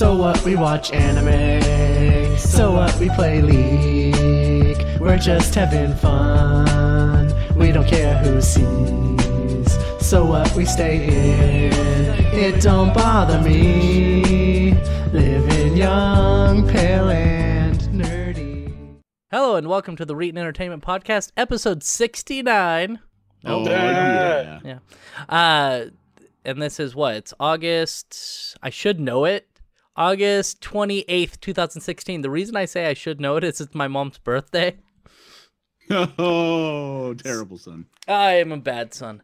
So what? We watch anime. So what? We play League. We're just having fun. We don't care who sees. So what? We stay in. It don't bother me. Living young, pale, and nerdy. Hello and welcome to the Reetin Entertainment Podcast, episode 69. Oh, yeah. yeah. Yeah. Uh, and this is what? It's August. I should know it. August 28th, 2016. The reason I say I should know it is it's my mom's birthday. Oh, terrible son. I am a bad son.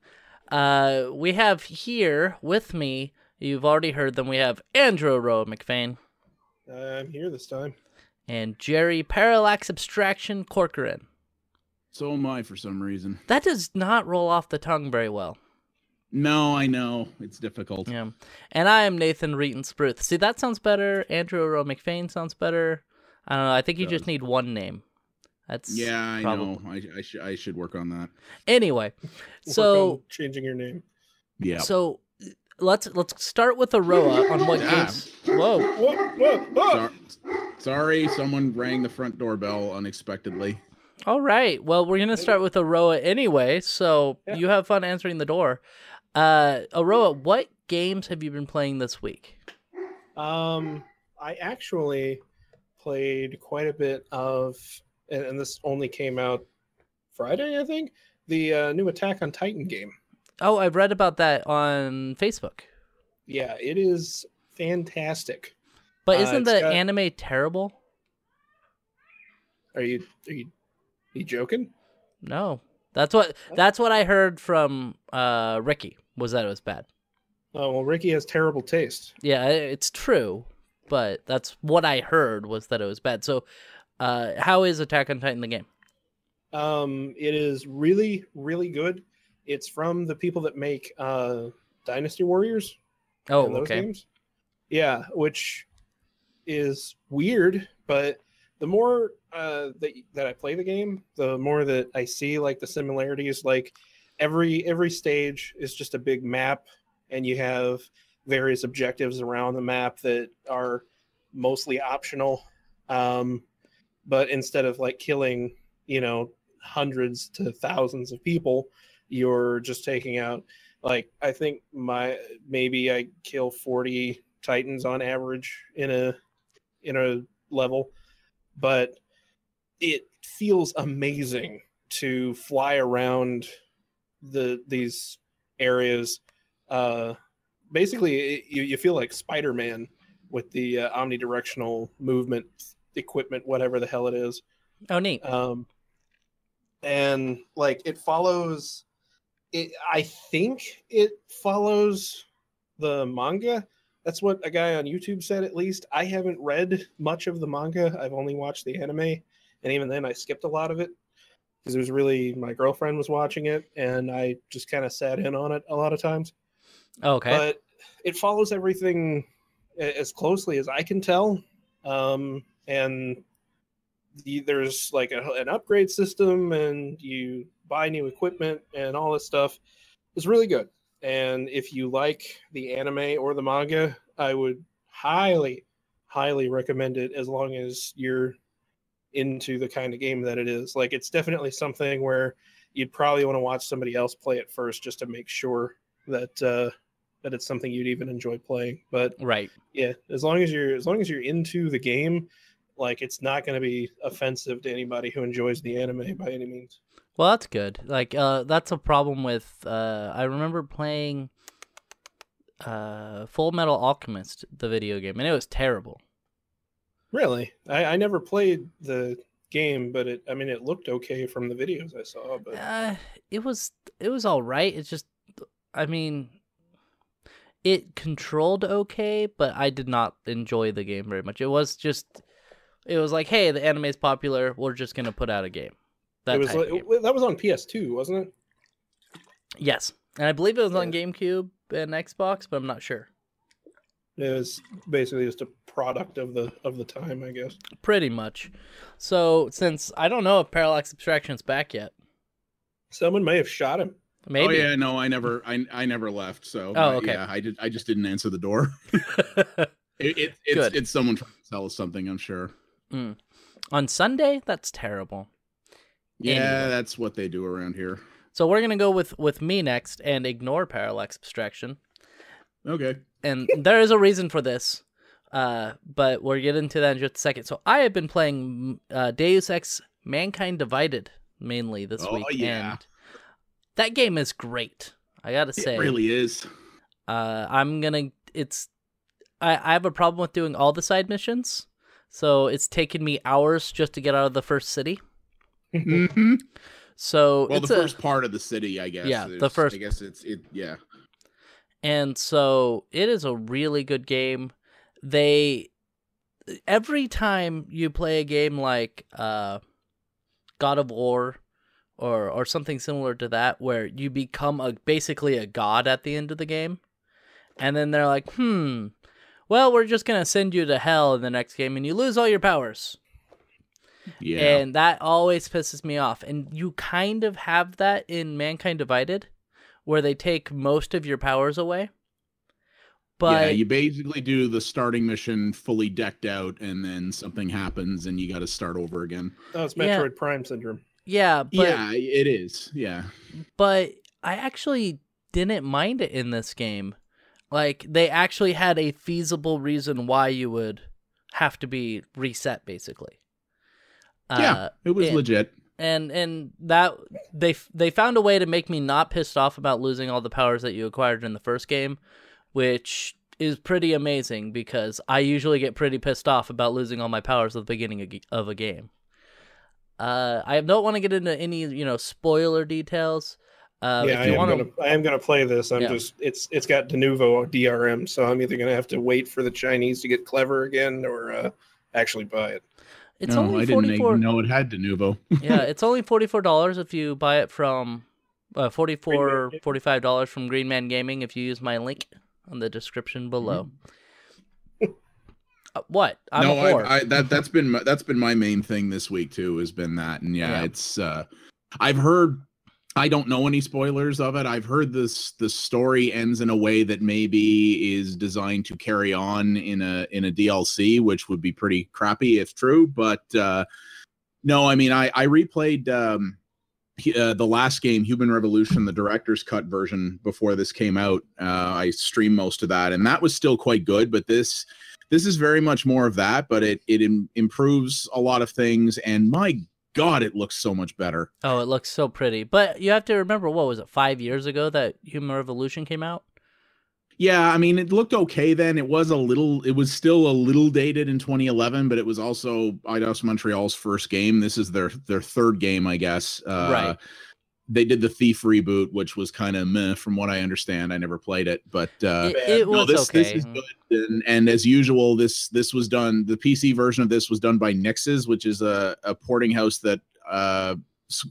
Uh, we have here with me, you've already heard them, we have Andrew Aroa McFain I'm here this time. and Jerry Parallax Abstraction Corcoran. So am I for some reason. That does not roll off the tongue very well. No, I know. It's difficult. Yeah. And I am Nathan Reetin Spruth. See, that sounds better. Andrew Aroa McFain sounds better. I don't know. I think you just need one name. That's Yeah, I probably- know. I, I, should I should work on that. Anyway, Work so on changing your name. Yeah. so let's let's start with Aroa on what Yeah. games. Whoa. Whoa, whoa, whoa! Sor- sorry, someone rang the front doorbell unexpectedly. All right. Well, we're gonna start with Aroa anyway. So Yeah. you have fun answering the door. Uh, Aroa, what games have you been playing this week? Um, I actually played quite a bit of, and, and this only came out Friday, I think. The uh, new Attack on Titan game. Oh, I've read about that on Facebook. Yeah, it is fantastic. But Uh, isn't it's the got- anime terrible? Are you are you, are you joking? No. That's what that's what I heard from uh Ricky was that it was bad. Oh well, Ricky has terrible taste. Yeah, it's true, but that's what I heard was that it was bad. So, uh how is Attack on Titan the game? Um, it is really really good. It's from the people that make uh, Dynasty Warriors. Oh, those okay. games. Yeah, which is weird, but the more uh, that that I play the game, the more that I see like the similarities. Like every every stage is just a big map, and you have various objectives around the map that are mostly optional. Um, but instead of like killing, you know, hundreds to thousands of people, you're just taking out like I think my maybe I kill 40 titans on average in a in a level but it feels amazing to fly around the these areas. Uh basically it, you, you feel like Spider-Man with the uh, omnidirectional movement equipment whatever the hell it is. Oh, neat. um and like it follows it i think it follows the manga. That's what a guy on youtube said at least. I haven't read much of the manga. I've only watched the anime and even then i skipped a lot of it because it was really my girlfriend was watching it and i just kind of sat in on it a lot of times okay. but it follows everything as closely as I can tell. Um, and the, there's like a, an upgrade system, and you buy new equipment and all this stuff. It's really good. And if you like the anime or the manga, I would highly, highly recommend it as long as you're into the kind of game that it is. Like, it's definitely something where you'd probably want to watch somebody else play it first just to make sure that uh, that it's something you'd even enjoy playing. But right. yeah, as long as you're as long as you're into the game, like it's not going to be offensive to anybody who enjoys the anime by any means. Well, that's good. Like, uh, that's a problem with. Uh, I remember playing uh, Full Metal Alchemist, the video game, and it was terrible. Really, I, I never played the game, but it I mean it looked okay from the videos I saw. But Uh, it was it was all right. It's just, I mean, it controlled okay, but I did not enjoy the game very much. It was just, it was like, hey, the anime is popular. We're just gonna put out a game. That it was like, game. that was on PS2, wasn't it? yes, and I believe it was on GameCube and Xbox, but I'm not sure. It was basically just a product of the of the time, I guess. Pretty much. So since I don't know if Parallax Abstraction's back yet, Someone may have shot him. maybe. Oh yeah, no, I never, I, I never left. So Oh, okay. yeah, I did, I just didn't answer the door. It, it, it's Good. it's someone trying to sell us something. I'm sure. Mm. On Sunday, that's terrible. Yeah, Anyway. that's what they do around here. So we're gonna go with with me next and ignore parallax abstraction. Okay. and there is a reason for this. Uh, but we'll get into that in just a second. So I have been playing uh, Deus Ex: Mankind Divided mainly this Oh, week, yeah. and that game is great. I gotta say, It really is. uh, I'm gonna. It's. I I have a problem with doing all the side missions, so it's taken me hours just to get out of the first city. hmm So Well, it's the a- first part of the city, I guess. Yeah, the first- I guess it's it. Yeah. And so it is a really good game. They every time you play a game like uh God of War or or something similar to that where you become a basically a god at the end of the game and then they're like, "Hmm, well, we're just going to send you to hell in the next game and you lose all your powers." Yeah. And that always pisses me off. And you kind of have that in Mankind Divided where they take most of your powers away. But yeah, you basically do the starting mission fully decked out, and then something happens, and you got to start over again. Oh, it's Yeah. Metroid Prime syndrome. Yeah, but yeah, it is. Yeah. but I actually didn't mind it in this game. Like they actually had a feasible reason why you would have to be reset basically. Yeah, Uh, It was yeah. legit. And and that they they found a way to make me not pissed off about losing all the powers that you acquired in the first game, which is pretty amazing because I usually get pretty pissed off about losing all my powers at the beginning of, a game. Uh, I don't want to get into any you know spoiler details. Uh, yeah, if I am want gonna I am gonna play this. I'm Yeah. just it's it's got Denuvo DRM, so I'm either gonna have to wait for the Chinese to get clever again or uh, actually buy it. It's no, only I didn't forty even know it had Denuvo. yeah, it's only forty four dollars if you buy it from uh, 44 Gaming. 45 dollars from Green Man Gaming if you use my link on the description below. Uh, what? I'm no, a whore. I, I that that's been my, that's been my main thing this week too. Has been that, and yeah, Yeah. it's. uh I've heard. I don't know any spoilers of it. I've heard this the story ends in a way that maybe is designed to carry on in a in a DLC, which would be pretty crappy if true. But uh no, I mean, I I replayed um uh, the last game, Human Revolution, the director's cut version before this came out. Uh, I streamed most of that, and that was still quite good. But this this is very much more of that, but it it Im- improves a lot of things. And my God, it looks so much better. oh, it looks so pretty. But you have to remember, what was it? Five years ago that Human Revolution came out. Yeah, I mean, it looked okay then. It was a little, it was still a little dated in 2011, but it was also Eidos Montreal's first game. This is their their third game, I guess. Uh, Right. They did the Thief reboot, which was kind of meh, from what I understand. I never played it, but uh, it, it no, was this okay. this is good. And, and as usual, this this was done. The PC version of this was done by Nixxes, which is a, a porting house that uh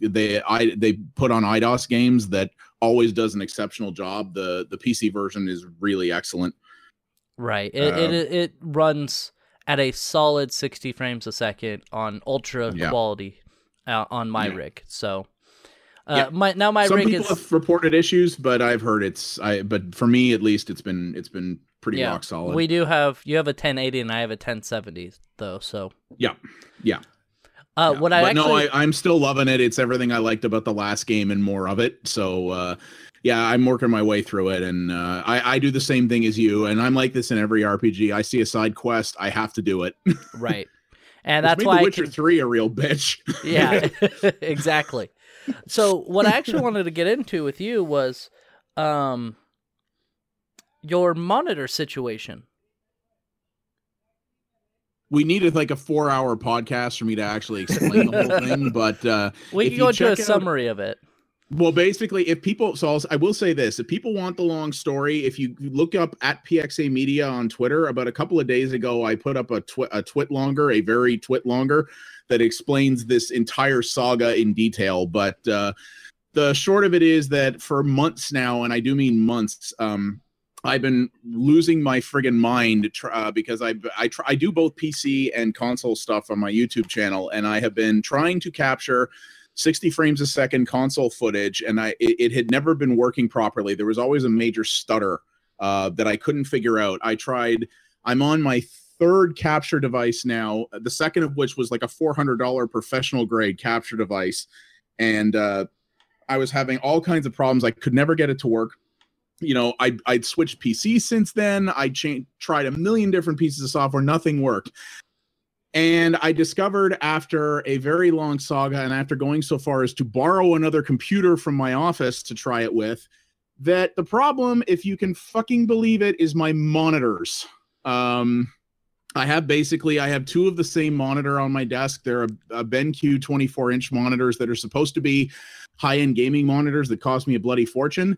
they I they put on Eidos games that always does an exceptional job. The the PC version is really excellent. Right. It, Uh, it it runs at a solid 60 frames a second on ultra Yeah. quality uh, on my Yeah. rig. So uh, Yeah. my now my Some rig people is have reported issues, but I've heard it's I but for me at least it's been it's been pretty yeah. rock solid. We do have you have a 1080 and I have a 1070 though. So Yeah. Yeah. uh, Yeah. what I actually no, I, I'm still loving it. It's everything I liked about the last game and more of it. So uh, yeah, I'm working my way through it, and uh, I, I do the same thing as you. And I'm like this in every RPG. I see a side quest, I have to do it. right, and that's why The Witcher can- Three a real bitch. yeah, exactly. So what I actually wanted to get into with you was um your monitor situation. we needed like a four hour podcast for me to actually explain the whole thing. But uh, We can go into a out- summary of it. Well, basically, if people, so I'll, I will say this: if people want the long story, if you look up at PXA Media on Twitter, about a couple of days ago, I put up a twi- a TwitLonger, a very TwitLonger, that explains this entire saga in detail. But uh, the short of it is that for months now, and I do mean months, um, I've been losing my friggin' mind uh, because I I, I do both PC and console stuff on my YouTube channel, and I have been trying to capture 60 frames a second console footage, and I it, it had never been working properly. There was always a major stutter uh, that I couldn't figure out. I tried I'm on my third capture device now. The second of which was like a $400 professional grade capture device, and uh, I was having all kinds of problems. I could never get it to work. You know, I I'd switched PCs since then. I changed, tried a million different pieces of software, nothing worked. And I discovered after a very long saga, and after going so far as to borrow another computer from my office to try it with, that the problem, if you can fucking believe it, is my monitors. Um, I have basically I have two of the same monitor on my desk. They're a, a BenQ 24 inch monitors that are supposed to be high end gaming monitors that cost me a bloody fortune.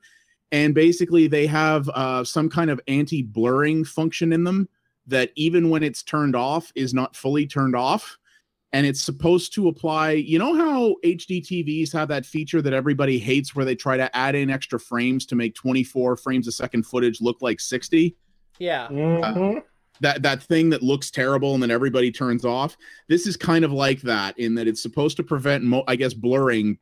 And basically, they have uh, some kind of anti blurring function in them that even when it's turned off is not fully turned off and it's supposed to apply you know how hd tvs have that feature that everybody hates where they try to add in extra frames to make 24 frames a second footage look like 60 Yeah. Mhm. That that thing that looks terrible and then everybody turns off. This is kind of like that in that it's supposed to prevent mo- i guess blurring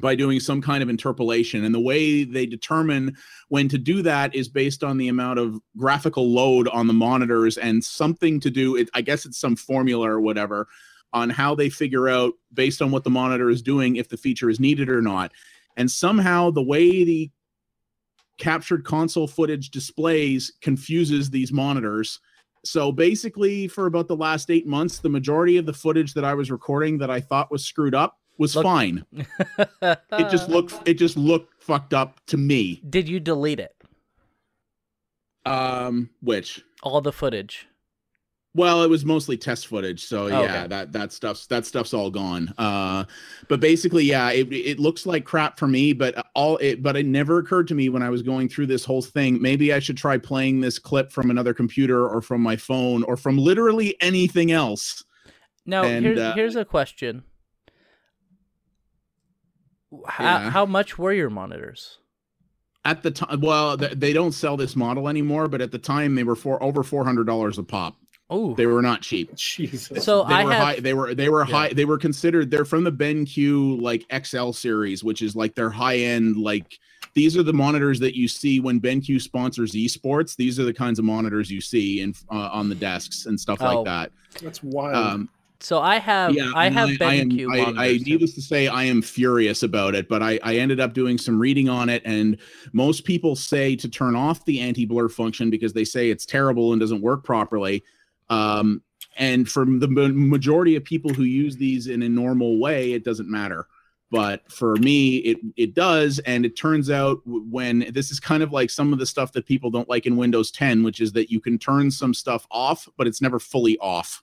by doing some kind of interpolation. And the way they determine when to do that is based on the amount of graphical load on the monitors and something to do it i guess it's some formula or whatever on how they figure out based on what the monitor is doing if the feature is needed or not. And somehow the way the captured console footage displays confuses these monitors so basically for about the last 8 months the majority of the footage that i was recording that i thought was screwed up was Look- fine it just looked it just looked fucked up to me Did you delete it? um which All the footage. Well it was mostly test footage so Oh, yeah okay. that that stuff's that stuff's all gone uh but basically yeah it, it looks like crap for me but all it but it never occurred to me when i was going through this whole thing maybe i should try playing this clip from another computer or from my phone or from literally anything else Now, And, here's uh, here's a question. How, Yeah. how much were your monitors? at the time well th- they don't sell this model anymore but at the time they were for over $400 a pop Oh, they were not cheap Jesus. So they I were have- high, they were they were Yeah. high they were considered they're from the BenQ like XL series which is like their high end like these are the monitors that you see when BenQ sponsors esports these are the kinds of monitors you see in uh, on the desks and stuff Oh. like that That's wild. um so I have yeah I have I, am BenQ I, I monitors. needless to say I am furious about it but I I ended up doing some reading on it and most people say to turn off the anti-blur function because they say it's terrible and doesn't work properly um and for the majority of people who use these in a normal way it doesn't matter but for me it it does and it turns out when this is kind of like some of the stuff that people don't like in windows 10 which is that you can turn some stuff off but it's never fully off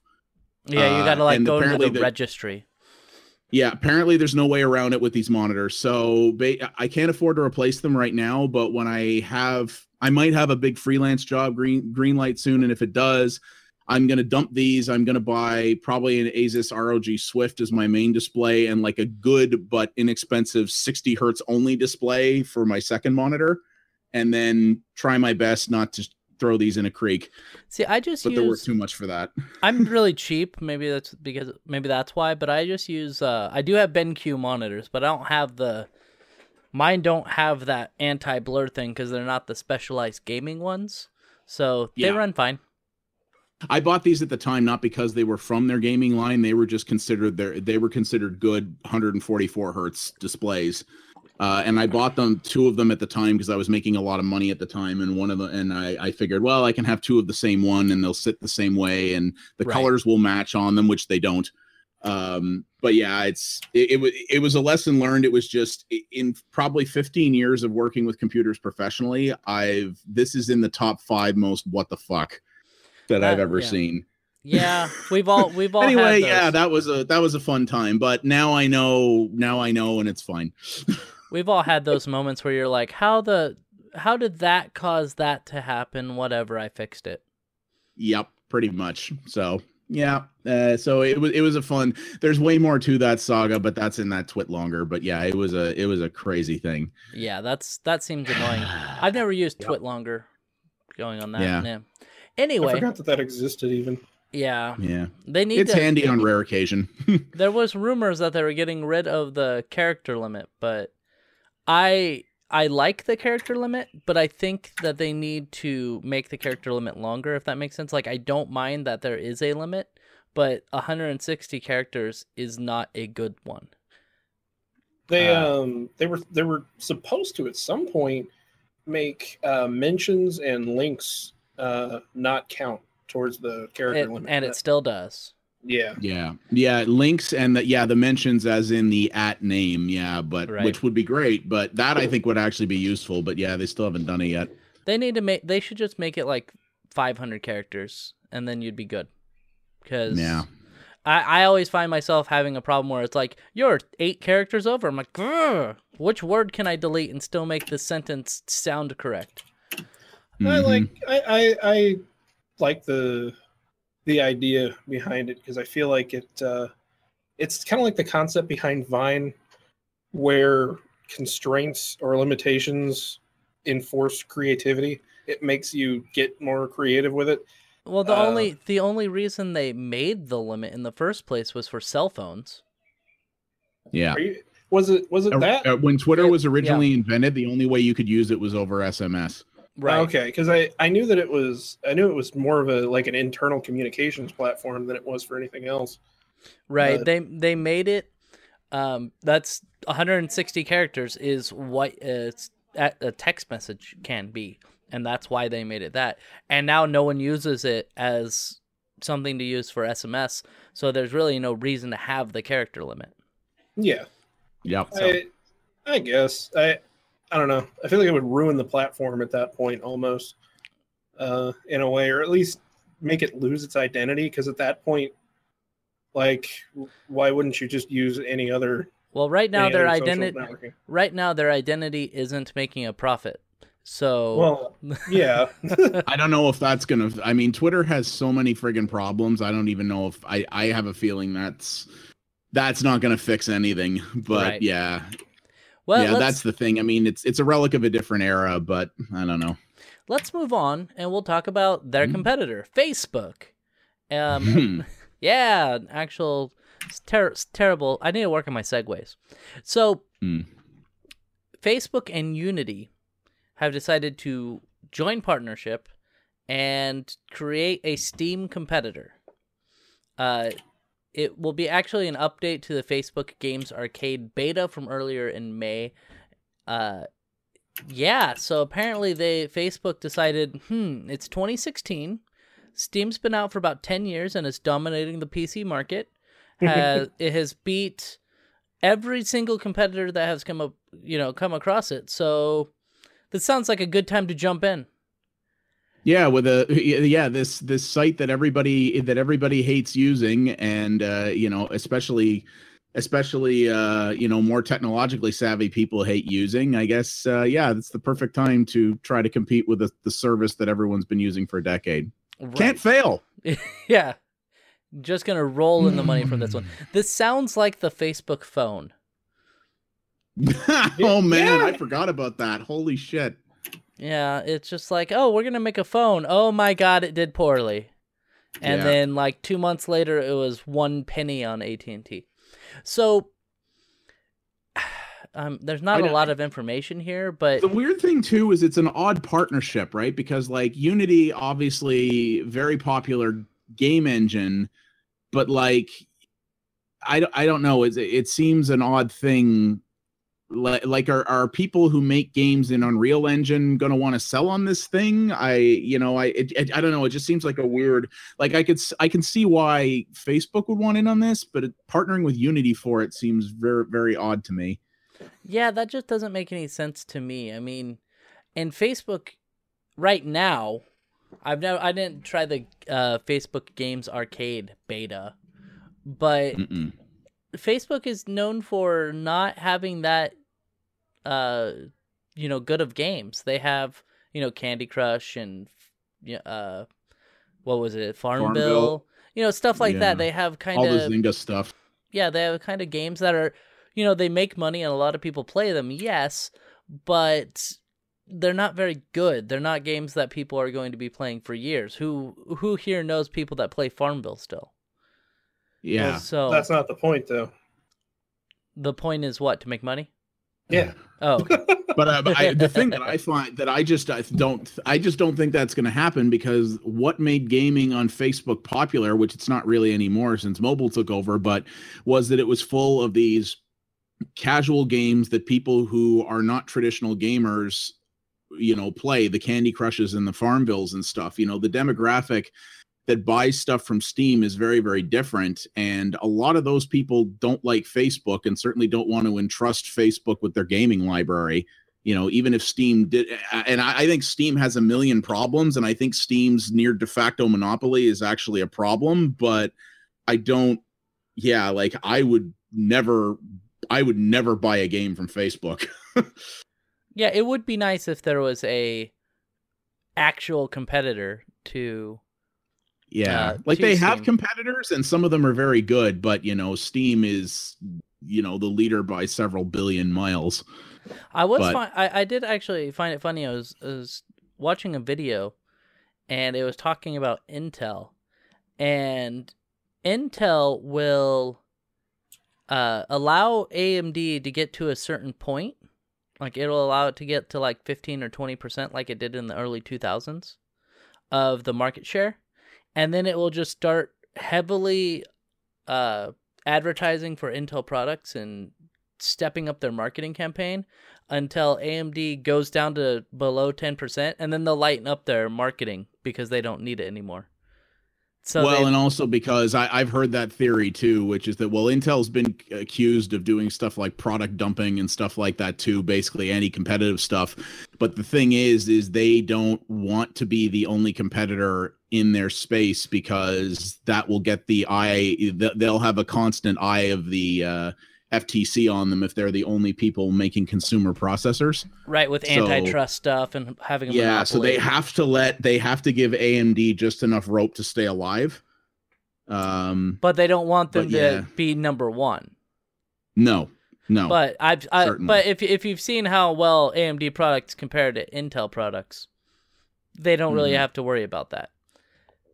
yeah, you uh, got to like and go to the the- registry. yeah, apparently there's no way around it with these monitors. So ba- I can't afford to replace them right now, but when I have I might have a big freelance job green green light soon and if it does, I'm going to dump these. I'm going to buy probably an Asus ROG Swift as my main display and like a good but inexpensive 60 hertz only display for my second monitor and then try my best not to throw these in a creek, See, I just but they're worth too much for that. I'm really cheap. Maybe that's because maybe that's why. But I just use. Uh, I do have BenQ monitors, but I don't have the. Mine don't have that anti blur thing because they're not the specialized gaming ones. So they Yeah. run fine. I bought these at the time not because they were from their gaming line. They were just considered their they were considered good 144 hertz displays. Uh, and I bought them two of them at the time because I was making a lot of money at the time. And one of them, and I, I figured, well, I can have two of the same one, and they'll sit the same way, and the Right. colors will match on them, which they don't. Um, but yeah, it's it, it was it was a lesson learned. It was just in probably 15 years of working with computers professionally, I've this is in the top five most what the fuck that I've ever yeah. seen Yeah, we've all we've all anyway had yeah that was a that was a fun time but now i know now i know and it's fine we've all had those moments where you're like, how the how did that cause that to happen? Whatever, I fixed it. yep pretty much so yeah uh, so it was it was a fun there's way more to that saga but that's in that TwitLonger but yeah it was a it was a crazy thing Yeah, that's that seems annoying. I've never used Yep. TwitLonger. Going on that. Yeah. Yeah. I forgot that that existed even. yeah, yeah they need it's to. handy on rare occasion There was rumors that they were getting rid of the character limit, but I I like the character limit, but I think that they need to make the character limit longer, if that makes sense. Like, I don't mind that there is a limit, but 160 characters is not a good one. They Uh, um they were they were supposed to at some point make uh, mentions and links uh, not count towards the character It- limit. and it still does. yeah. Yeah, yeah, links and the, yeah, the mentions as in the at name, yeah, but Right. which would be great, but that I think would actually be useful. But yeah, they still haven't done it yet. They need to make. They should just make it like 500 characters, and then you'd be good. Because Yeah. I, I always find myself having a problem where it's like you're eight characters over. I'm like, which word can I delete and still make this sentence sound correct? I Mhm. like I, I I like the the idea behind it because I feel like it uh, it's kind of like the concept behind Vine, where constraints or limitations enforce creativity. It makes you get more creative with it. Well, the Uh, only the only reason they made the limit in the first place was for cell phones. yeah. You, was it was it Uh, that? uh, when Twitter was originally invented, the only way you could use it was over SMS. Right. Okay, because I I knew that it was I knew it was more of a like an internal communications platform than it was for anything else. Right. But- They they made it. Um, that's 160 characters is what it's a a text message can be, and that's why they made it that. And now no one uses it as something to use for SMS, so there's really no reason to have the character limit. Yeah, Yep. I I guess I I don't know. I feel like it would ruin the platform at that point almost, uh, in a way, or at least make it lose its identity. Because at that point, like, why wouldn't you just use any other? Well, right now their identity right now their identity isn't making a profit. So Well, yeah, I don't know if that's gonna. I mean, Twitter has so many friggin' problems. I don't even know if I. I have a feeling that's that's not gonna fix anything. But Right. yeah, well, yeah, that's the thing. I mean, it's it's a relic of a different era, but I don't know. let's move on and we'll talk about their Hmm. competitor, Facebook. Um, Hmm. Yeah, actual it's ter- it's terrible. I need to work on my segues. So, Hmm. Facebook and Unity have decided to join partnership and create a Steam competitor. Uh, it will be actually an update to the Facebook Games Arcade beta from earlier in May. Uh, yeah, so apparently they Facebook decided, hmm, it's 2016. Steam's been out for about 10 years and is dominating the PC market. Has it has beat every single competitor that has come up, you know, come across it. So this sounds like a good time to jump in. Yeah, with a yeah this this site that everybody that everybody hates using, and uh, you know especially especially uh, you know more technologically savvy people hate using. I guess uh, yeah, it's the perfect time to try to compete with the, the service that everyone's been using for a decade. Can't fail. yeah. Just gonna roll in the money from this one. This sounds like the Facebook phone. oh man, Yeah. I forgot about that. Holy shit. Yeah, it's just like, oh, we're gonna make a phone. Oh my god, it did poorly. And Yeah. then like two months later, it was one penny on AT and T. So, um, there's not a lot of information here, but The weird thing too is it's an odd partnership, right? Because like Unity, obviously very popular game engine, but like I, don't- I don't know. It, it seems an odd thing. Like, are, are people who make games in Unreal Engine going to want to sell on this thing? I, you know, I, it, it- I don't know. It just seems like a weird. Like I could, i can see why Facebook would want in on this, but it, partnering with Unity for it seems very, very odd to me. yeah, that just doesn't make any sense to me. I mean, in Facebook, right now, I've never, I didn't try the uh, Facebook Games Arcade beta, but Mm-mm. Facebook is known for not having that uh you know good of games. They have, you know, Candy Crush and uh what was it? Farmville. Farmville. You know, stuff like Yeah. that. They have kind of All the Zynga stuff. yeah, they have kind of games that are, you know, they make money and a lot of people play them. Yes, but they're not very good. They're not games that people are going to be playing for years. Who who here knows people that play Farmville still? Yeah. So that's not the point though. the point is what to make money. Yeah. Oh, but, uh, but I, the thing that I find that I just I don't I just don't think that's going to happen because what made gaming on Facebook popular, which it's not really anymore since mobile took over, but was that it was full of these casual games that people who are not traditional gamers you know play the candy crushes and the farmvilles and stuff you know the demographic that buys stuff from steam is very very different. And a lot of those people don't like facebook and certainly don't want to entrust facebook with their gaming library. You know even if steam did and i, I think steam has a million problems and i think steam's near de facto monopoly is actually a problem but i don't yeah like i would never i would never buy a game from facebook. Yeah, it would be nice if there was a actual competitor to Yeah. uh, like they have Steam. competitors and some of them are very good, but you know, Steam is you know the leader by several billion miles. I was But- fi- I I did actually find it funny. I was, I was watching a video, and it was talking about Intel, and Intel will uh, allow AMD to get to a certain point, like it'll allow it to get to like fifteen or twenty percent, like it did in the early two thousands, of the market share, and then it will just start heavily uh, advertising for Intel products and stepping up their marketing campaign until AMD goes down to below 10% and then they'll lighten up their marketing because they don't need it anymore. So well, and also because I, I've heard that theory too, which is that well, Intel's been accused of doing stuff like product dumping and stuff like that too, basically anti-competitive stuff. But the thing is, is they don't want to be the only competitor in their space because that will get the eye. They'll have a constant eye of the uh, FTC on them if they're the only people making consumer processors. right with so- antitrust stuff and having a Yeah, so they have to let they have to give AMD just enough rope to stay alive. Um, but they don't want them yeah. to be number 1. no, no. But I've I, certainly. but if if you've seen how well AMD products compare to Intel products, they don't really Mhm. have to worry about that.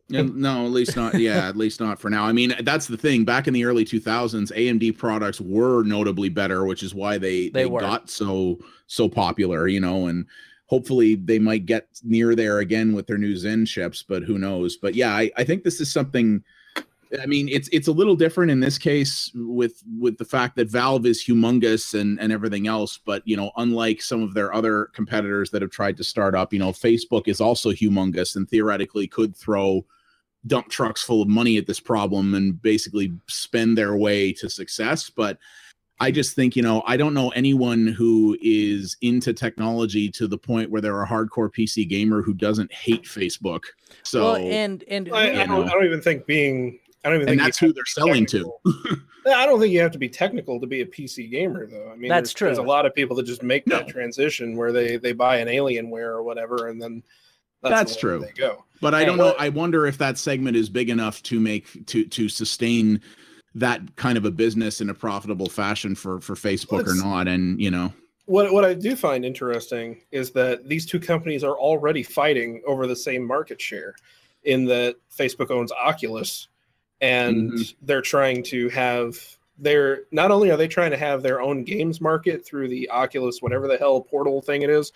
No, at least not. Yeah, at least not for now. I mean, that's the thing. Back in the early 2000s, AMD products were notably better, which is why they They they, got so so popular. You know, and hopefully they might get near there again with their new Zen chips. But who knows? But yeah, I, I think this is something. I mean, it's it's a little different in this case with with the fact that Valve is humongous and and everything else. But you know, unlike some of their other competitors that have tried to start up, you know, Facebook is also humongous and theoretically could throw dump trucks full of money at this problem and basically spend their way to success. But I just think, you know, I don't know anyone who is into technology to the point where they're a hardcore PC gamer who doesn't hate Facebook. So, well, and and I, I, don't. I don't even think being. I don't even and think that's who they're selling to. I don't think you have to be technical to be a PC gamer, though. I mean, That's there's, There's a lot of people that just make that transition where they they buy an Alienware or whatever, and then that's, That's the true. They go. But I Hey, don't know. what- I wonder if that segment is big enough to make to to sustain that kind of a business in a profitable fashion for for Facebook or not. And you know, What what I do find interesting is that these two companies are already fighting over the same market share, in that Facebook owns Oculus, and Mhm. they're trying to have their not only are they trying to have their own games market through the Oculus whatever the hell portal thing it is,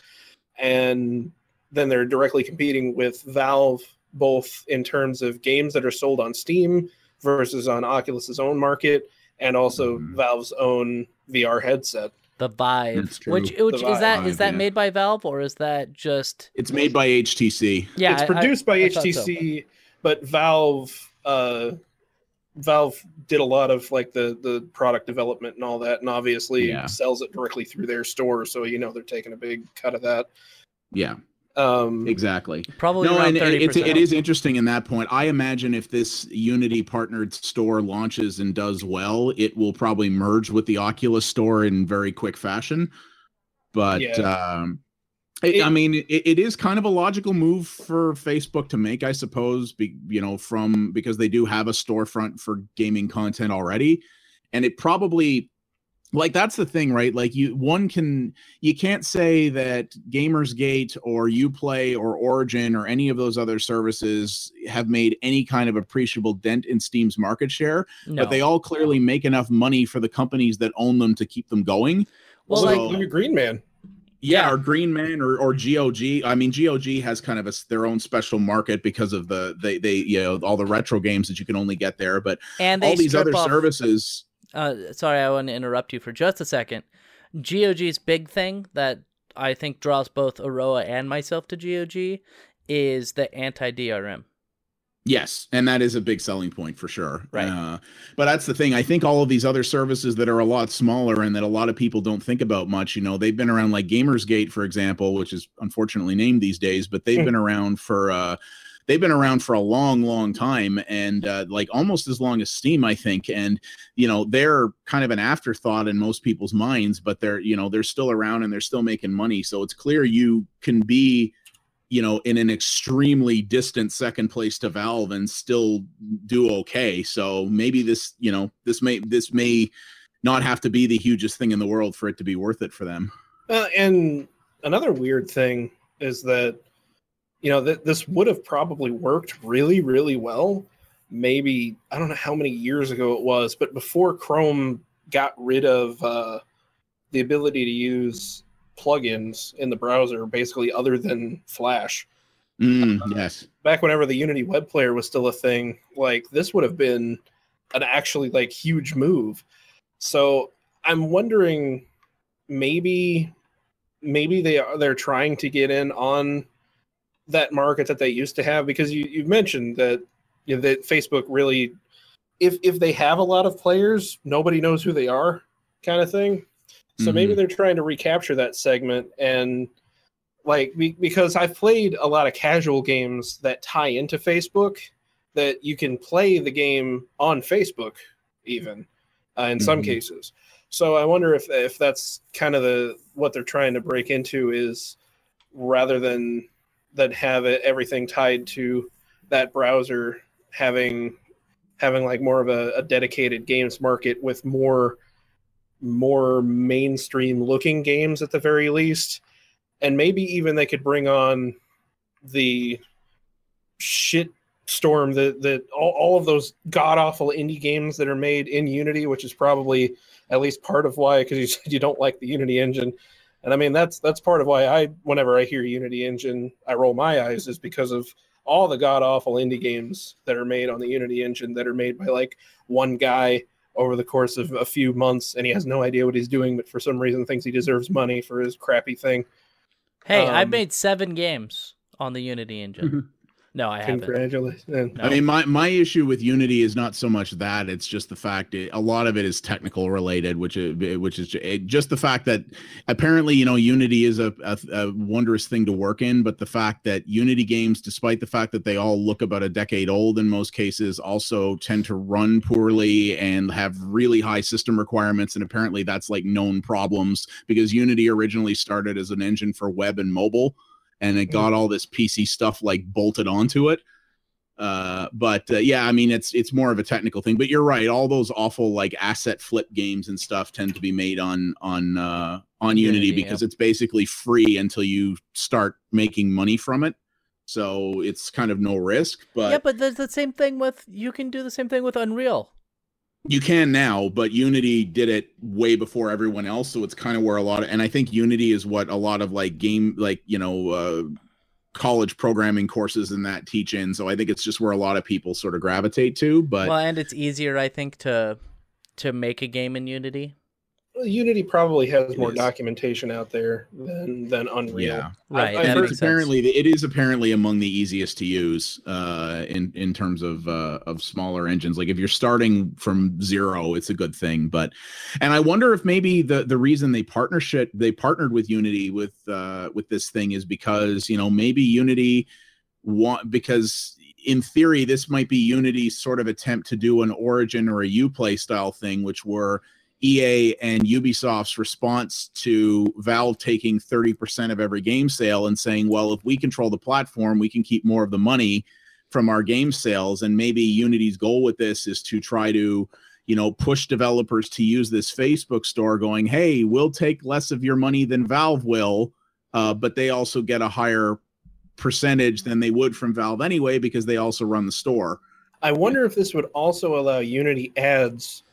and then they're directly competing with Valve both in terms of games that are sold on Steam versus on Oculus's own market and also Mhm. Valve's own VR headset. the Vive, That's true. which which The is that is that yeah. made by Valve or is that just it's made by HTC. yeah? it's I- I- produced by I thought so. HTC, but Valve uh Valve did a lot of like the the product development and all that, and obviously Yeah. sells it directly through their store. So you know they're taking a big cut of that. Yeah, Um, exactly. Probably no, around and thirty it's percent. it is interesting in that point. I imagine if this Unity partnered store launches and does well, it will probably merge with the Oculus store in very quick fashion. But Yeah. um, I- It- I mean, it, it is kind of a logical move for Facebook to make, I suppose. Be, you know, from because they do have a storefront for gaming content already, and it probably like that's the thing right like you one can you can't say that gamersgate or uplay or origin or any of those other services have made any kind of appreciable dent in steam's market share no. but they all clearly make enough money for the companies that own them to keep them going Well, So- like like, look at Green Man. Yeah, or Green Man or or GOG. I mean, GOG has kind of a, their own special market because of the they they you know all the retro games that you can only get there, but and all these other off, services. Uh, sorry, I want to interrupt you for just a second. GOG's big thing that I think draws both Aroa and myself to GOG is the anti DRM. Yes, and that is a big selling point for sure. Right. Uh, but that's the thing. I think all of these other services that are a lot smaller and that a lot of people don't think about much, you know, they've been around like Gamersgate, for example, which is unfortunately named these days, but they've Hmm. been around for uh they've been around for a long, long time and uh, like almost as long as Steam, I think. And you know, they're kind of an afterthought in most people's minds, but they're, you know, they're still around and they're still making money. So it's clear you can be you know, in an extremely distant second place to Valve and still do okay. So maybe this, you know, this may this may not have to be the hugest thing in the world for it to be worth it for them. Uh, and another weird thing is that you know that this would have probably worked really, really well. Maybe I don't know how many years ago it was, but before Chrome got rid of uh, the ability to use plugins in the browser, basically other than Flash. Mm, yes. back whenever the Unity web player was still a thing, like this would have been an actually like huge move. So I'm wondering maybe maybe they are they're trying to get in on that market that they used to have because you you mentioned that you know, that Facebook really if if they have a lot of players, nobody knows who they are kind of thing. So maybe Mhm. they're trying to recapture that segment and like be, because I've played a lot of casual games that tie into Facebook that you can play the game on Facebook even uh, in some Mhm. cases. So I wonder if if that's kind of the what they're trying to break into is rather than than have it, everything tied to that browser having having like more of a, a dedicated games market with more more mainstream looking games at the very least. And maybe even they could bring on the shit storm that that all, all of those god awful indie games that are made in unity which is probably at least part of why because you said you don't like the unity engine. And i mean that's that's part of why i whenever i hear unity engine i roll my eyes is because of all the god awful indie games that are made on the unity engine that are made by like one guy over the course of a few months and he has no idea what he's doing but for some reason thinks he deserves money for his crappy thing Hey, I've Um, made seven games on the Unity engine. No, I haven't. congratulations No. I mean, my my issue with Unity is not so much that; it's just the fact it, a lot of it is technical related, which is, which is it, just the fact that apparently, you know, Unity is a, a a wondrous thing to work in, but the fact that Unity games, despite the fact that they all look about a decade old in most cases, also tend to run poorly and have really high system requirements, and apparently that's like known problems because Unity originally started as an engine for web and mobile and it got all this PC stuff like bolted onto it. Uh, but uh, yeah, I mean, it's it's more of a technical thing. But you're right; all those awful like asset flip games and stuff tend to be made on on uh, on Unity, Unity, because it's basically free until you start making money from it. So it's kind of no risk. But yeah, but there's the same thing with you can do the same thing with Unreal. You can now, but Unity did it way before everyone else. So it's kind of where a lot of, and I think Unity is what a lot of like game, like, you know, uh, college programming courses and that teach in. So I think it's just where a lot of people sort of gravitate to. But well, and it's easier, I think, to to make a game in Unity. Well, Unity probably has It more is. documentation out there than than Unreal. yeah, Right, I've heard makes it's sense. apparently it is apparently among the easiest to use uh, in in terms of uh, of smaller engines. Like if you're starting from zero, it's a good thing. But and I wonder if maybe the the reason they partnership they partnered with Unity with uh, with this thing is because you know maybe Unity want because in theory this might be Unity's sort of attempt to do an Origin or a UPlay style thing, which were EA and Ubisoft's response to Valve taking 30% of every game sale and saying, well, if we control the platform, we can keep more of the money from our game sales. And maybe Unity's goal with this is to try to, you know, push developers to use this Facebook store going, hey, we'll take less of your money than Valve will, uh, but they also get a higher percentage than they would from Valve anyway because they also run the store. I wonder if this would also allow Unity ads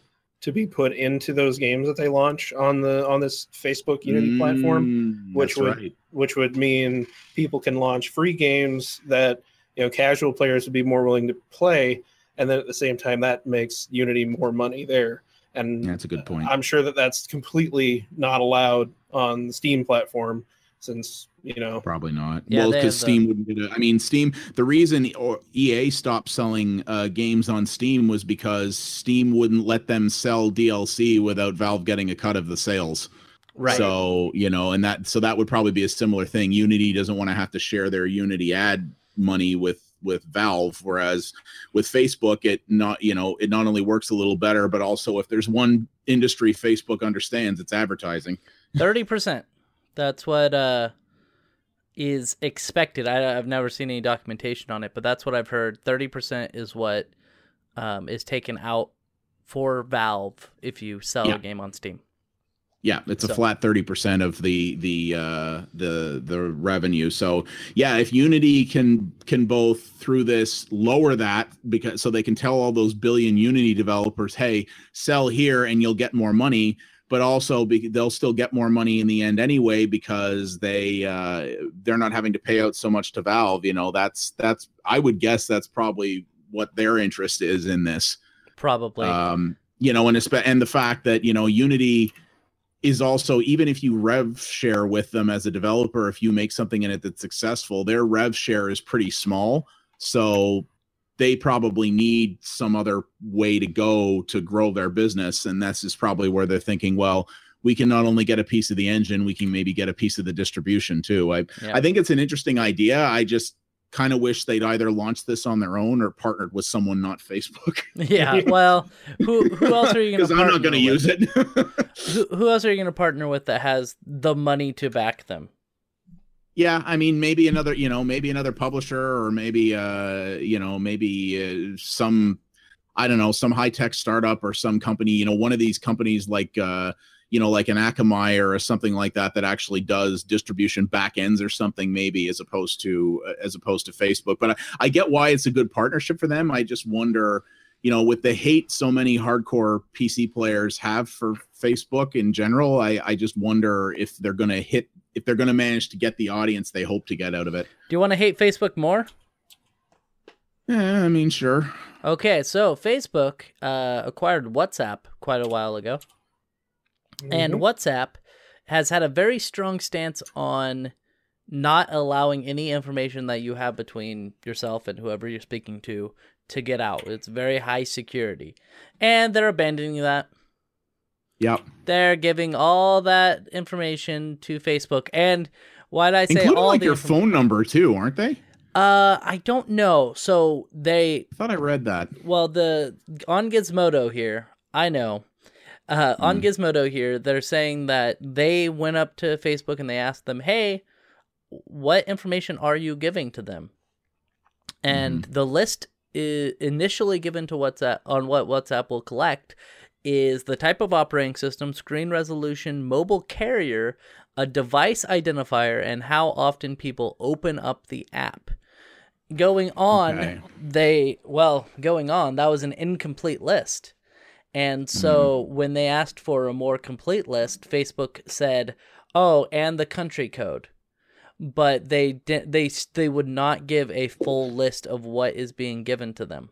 to be put into those games that they launch on the on this Facebook Unity platform, Mm, which would- right. which would mean people can launch free games that you know casual players would be more willing to play, and then at the same time that makes Unity more money there. And That's a good point. I'm sure that that's completely not allowed on the Steam platform, since you know Probably not. Yeah, well, because have the- Steam wouldn't get it. I mean, Steam. The reason or EA stopped selling uh, games on Steam was because Steam wouldn't let them sell DLC without Valve getting a cut of the sales. Right. So you know, and that so that would probably be a similar thing. Unity doesn't want to have to share their Unity ad money with with Valve, whereas with Facebook, it not you know it not only works a little better, but also if there's one industry Facebook understands, it's advertising. Thirty percent. That's what uh is expected. I, I've never seen any documentation on it, but that's what I've heard. Thirty percent is what um, is taken out for Valve if you sell Yeah. a game on Steam. Yeah, it's a So- flat thirty percent of the the uh, the the revenue. So yeah, if Unity can can both through this lower that because so they can tell all those billion Unity developers, hey, sell here and you'll get more money. But also, be, they'll still get more money in the end anyway because they uh, they're not having to pay out so much to Valve. You know, that's that's I would guess that's probably what their interest is in this Probably. um, you know, and and the fact that you know Unity is also even if you rev share with them as a developer, if you make something in it that's successful, their rev share is pretty small, so they probably need some other way to go to grow their business, and that's just probably where they're thinking, well. We can not only get a piece of the engine, we can maybe get a piece of the distribution too. I Yeah. I think it's an interesting idea. I just kind of wish they'd either launched this on their own or partnered with someone not Facebook. yeah. Well, who who else are you going to? because? I'm not going to use it. Who, who else are you going to partner with that has the money to back them? Yeah, I mean, maybe another, you know, maybe another publisher, or maybe, uh, you know, maybe uh, some, I don't know, some high tech startup or some company. You know, one of these companies like, uh, you know, like an Akamai or something like that that actually does distribution back ends or something, maybe as opposed to uh, as opposed to Facebook. But I, I get why it's a good partnership for them. I just wonder. You know, with the hate so many hardcore PC players have for Facebook in general, I, I just wonder if they're going to hit if they're going to manage to get the audience they hope to get out of it. Do you want to hate Facebook more? Yeah, I mean, sure. Okay, so Facebook uh, acquired WhatsApp quite a while ago, and Mhm. WhatsApp has had a very strong stance on not allowing any information that you have between yourself and whoever you're speaking to to get out. It's very high security, and they're abandoning that. Yep. They're giving all that information to Facebook, and why did I say Including all like your phone number too, aren't they? Uh, I don't know. So they I thought I read that. well, the on Gizmodo here, I know. Uh, on Gizmodo here, they're saying that they went up to Facebook and they asked them, "Hey, what information are you giving to them?" And the list i- initially given to WhatsApp on what WhatsApp will collect is the type of operating system, screen resolution, mobile carrier, a device identifier, and how often people open up the app. Going on, Okay. they well, going on, that was an incomplete list. And so when they asked for a more complete list, Facebook said, "Oh, and the country code." But they did they they would not give a full list of what is being given to them.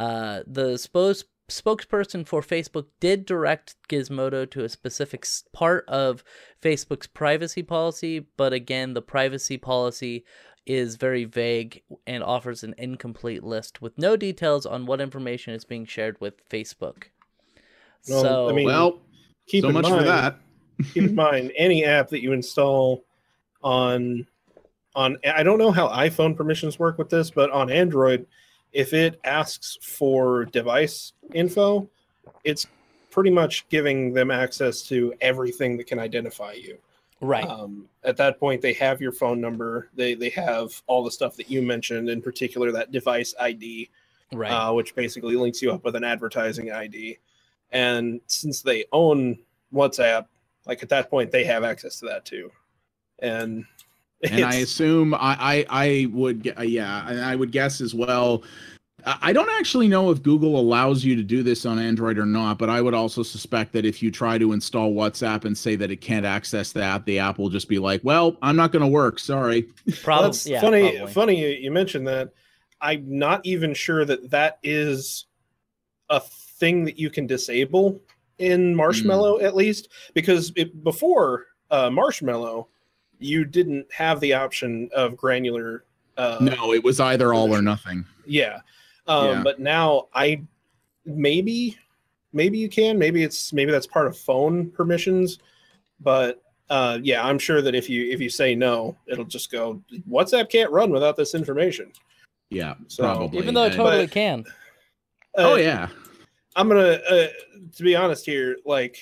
Uh, the spokes spokesperson for Facebook did direct Gizmodo to a specific part of Facebook's privacy policy, but again, the privacy policy is very vague and offers an incomplete list with no details on what information is being shared with Facebook. Well, so, I mean, Well, keep so in much mind, for that. keep in mind any app that you install on on I don't know how iPhone permissions work with this, but on Android, if it asks for device info, it's pretty much giving them access to everything that can identify you. right. Um, at that point, they have your phone number. They they have all the stuff that you mentioned, in particular that device ID, right. uh, which basically links you up with an advertising ID. And since they own WhatsApp, like at that point, they have access to that too. And and I assume I I, I would uh, yeah, and I would guess as well. I I don't actually know if Google allows you to do this on Android or not, but I would also suspect that if you try to install WhatsApp and say that it can't access that, the app will just be like, "Well, I'm not going to work. Sorry." Probably. That's yeah, funny. probably. Funny you, you mentioned that. I'm not even sure that that is a thing that you can disable in Marshmallow, at least, because it, before uh, Marshmallow, you didn't have the option of granular. Uh, no, it was either all or nothing. Yeah. Um, Yeah. But now I maybe maybe you can maybe it's maybe that's part of phone permissions, but uh, yeah, I'm sure that if you if you say no, it'll just go WhatsApp can't run without this information. Yeah, So- probably. Even though it totally But- can. Uh, oh yeah, I'm gonna uh, to be honest here, like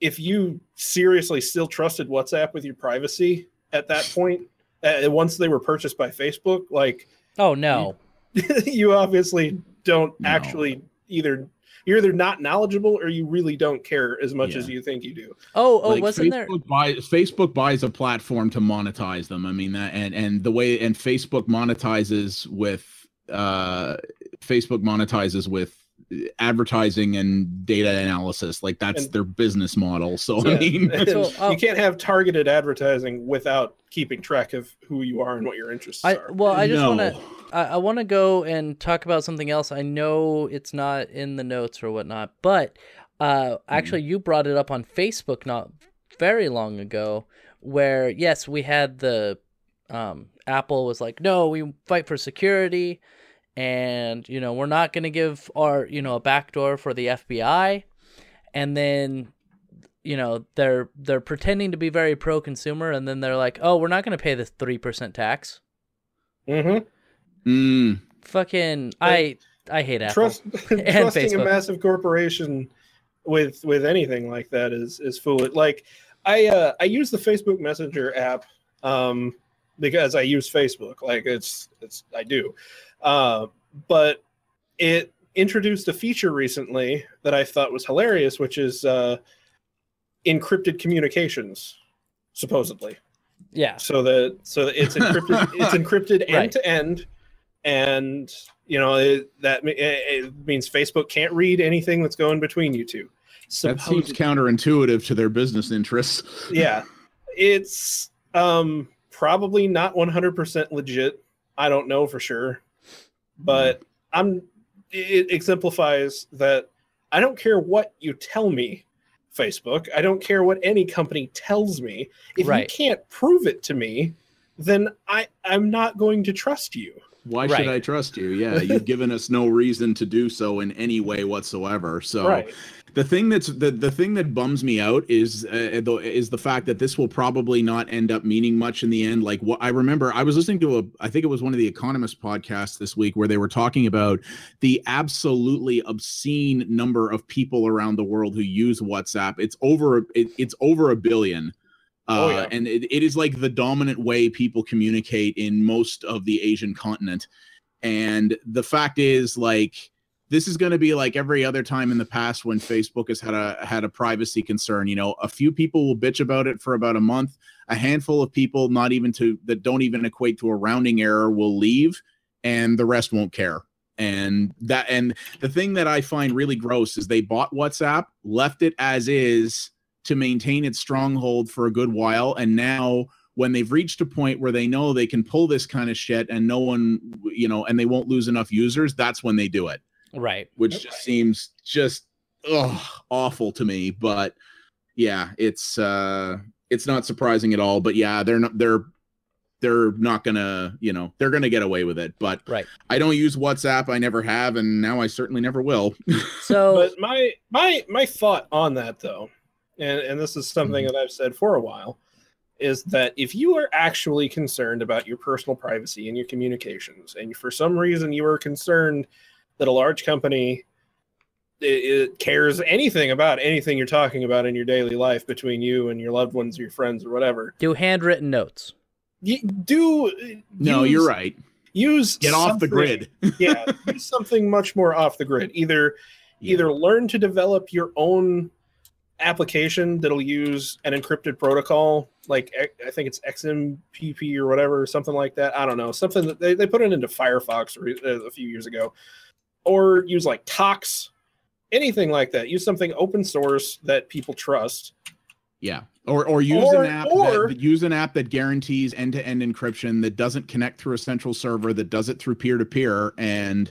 if you seriously still trusted WhatsApp with your privacy at that point, uh, once they were purchased by Facebook, like Oh no. you obviously don't No. actually either you're either not knowledgeable or you really don't care as much Yeah. as you think you do. Oh, oh, like wasn't Facebook there? buys Facebook buys a platform to monetize them. I mean that, and and the way and Facebook monetizes with uh Facebook monetizes with advertising and data analysis. Like that's And- their business model. So Yeah. I mean, So, oh. you can't have targeted advertising without keeping track of who you are and what your interests I are. well, I just no. want to. I, I want to go and talk about something else. I know it's not in the notes or whatnot, but uh, actually, you brought it up on Facebook not very long ago, where yes, we had the um, Apple was like, no, we fight for security, and you know we're not going to give our you know a backdoor for the FBI, and then you know they're they're pretending to be very pro consumer, and then they're like, oh, we're not going to pay the three percent tax Mhm. Mm, fucking I I hate Apple. Trust trusting a massive corporation with with anything like that is is foolish. Like I uh, I use the Facebook Messenger app um, because I use Facebook. Like it's it's I do, uh, but it introduced a feature recently that I thought was hilarious, which is uh, encrypted communications, supposedly. yeah. So that so that it's encrypted. it's encrypted end Right. to end, and you know it, that it it means Facebook can't read anything that's going between you two. that seems counterintuitive to their business interests. yeah, it's um probably not 100% legit. I don't know for sure, but I'm it exemplifies that I don't care what you tell me, Facebook. I don't care what any company tells me. If Right. you can't prove it to me, then I I'm not going to trust you. Why Right. should I trust you? Yeah, you've given us no reason to do so in any way whatsoever. So Right. The thing that's the, the thing that bums me out is uh, the, is the fact that this will probably not end up meaning much in the end. Like what i remember i was listening to a i think it was one of the economist podcasts this week where they were talking about the absolutely obscene number of people around the world who use whatsapp. It's over it, it's over a billion. Uh, Oh, yeah. and it, it is like the dominant way people communicate in most of the asian continent. And the fact is like this is going to be like every other time in the past when Facebook has had a had a privacy concern. You know, a few people will bitch about it for about a month. A handful of people, not even to that don't even equate to a rounding error, will leave, and the rest won't care. And that and the thing that I find really gross is they bought WhatsApp, left it as is to maintain its stronghold for a good while, and now when they've reached a point where they know they can pull this kind of shit and no one you know and they won't lose enough users that's when they do it Right. which just seems just ugh, awful to me. But yeah, it's uh it's not surprising at all. But yeah, they're not they're they're not gonna you know they're gonna get away with it. But Right. I don't use WhatsApp. I never have, and now I certainly never will. So But my my my thought on that though, and and this is something Mm-hmm. that I've said for a while, is that if you are actually concerned about your personal privacy and your communications, and for some reason you are concerned that a large company it, it cares anything about anything you're talking about in your daily life between you and your loved ones, or your friends, or whatever, do handwritten notes. you do. no, use- you're right. Use Get off the something- grid. yeah, use something much more off the grid. Either Yeah. either learn to develop your own application that'll use an encrypted protocol, like I think it's XMPP or whatever, something like that. I don't know, something that they, they put it into Firefox uh, a few years ago, or use like Tox, anything like that. Use something open source that people trust. Yeah. Or or use Or- an app or- that use an app that guarantees end-to-end encryption that doesn't connect through a central server that does it through peer-to-peer and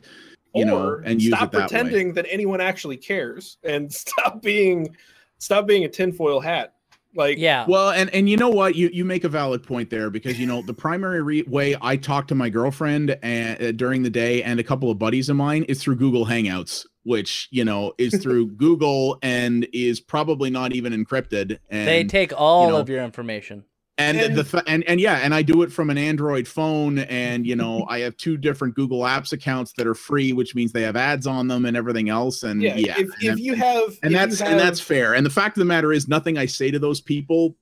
you know and use stop it that way. pretending that anyone actually cares and stop being stop being a tinfoil hat. Like Yeah. Well, and and you know what, you you make a valid point there because you know the primary re- way I talk to my girlfriend and uh, during the day and a couple of buddies of mine is through Google Hangouts, which you know is through Google and is probably not even encrypted. And they take all know, of your information. And, And- the fa- and and yeah and i do it from an android phone and you know i have two different google apps accounts that are free which means they have ads on them and everything else. And yeah, yeah, if, and, if you have and that's you and that's fair. And the fact of the matter is nothing i say to those people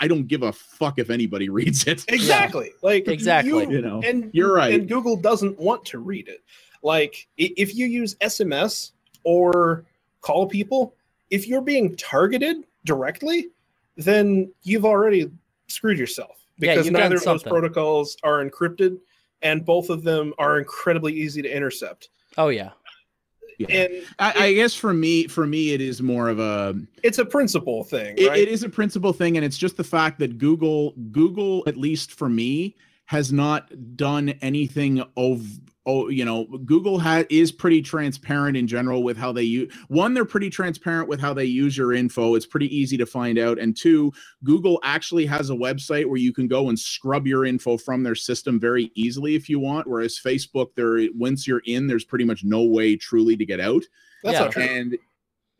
i don't give a fuck if anybody reads it. Exactly. Like Exactly. you- you know and you're right. and google doesn't want to read it. Like if you use sms or call people if you're being targeted directly then you've already screwed yourself because you've neither of those protocols are encrypted and both of them are incredibly easy to intercept Oh yeah. Yeah. and I, I guess for me for me it is more of a it's a principle thing It- right it is a principal thing, and it's just the fact that Google, Google, at least for me, has not done anything of. Oh, you know, Google ha- is pretty transparent in general with how they use. One, they're pretty transparent with how they use your info. It's pretty easy to find out. And two, Google actually has a website where you can go and scrub your info from their system very easily if you want. Whereas Facebook, there once you're in, there's pretty much no way truly to get out. that's Yeah. not true And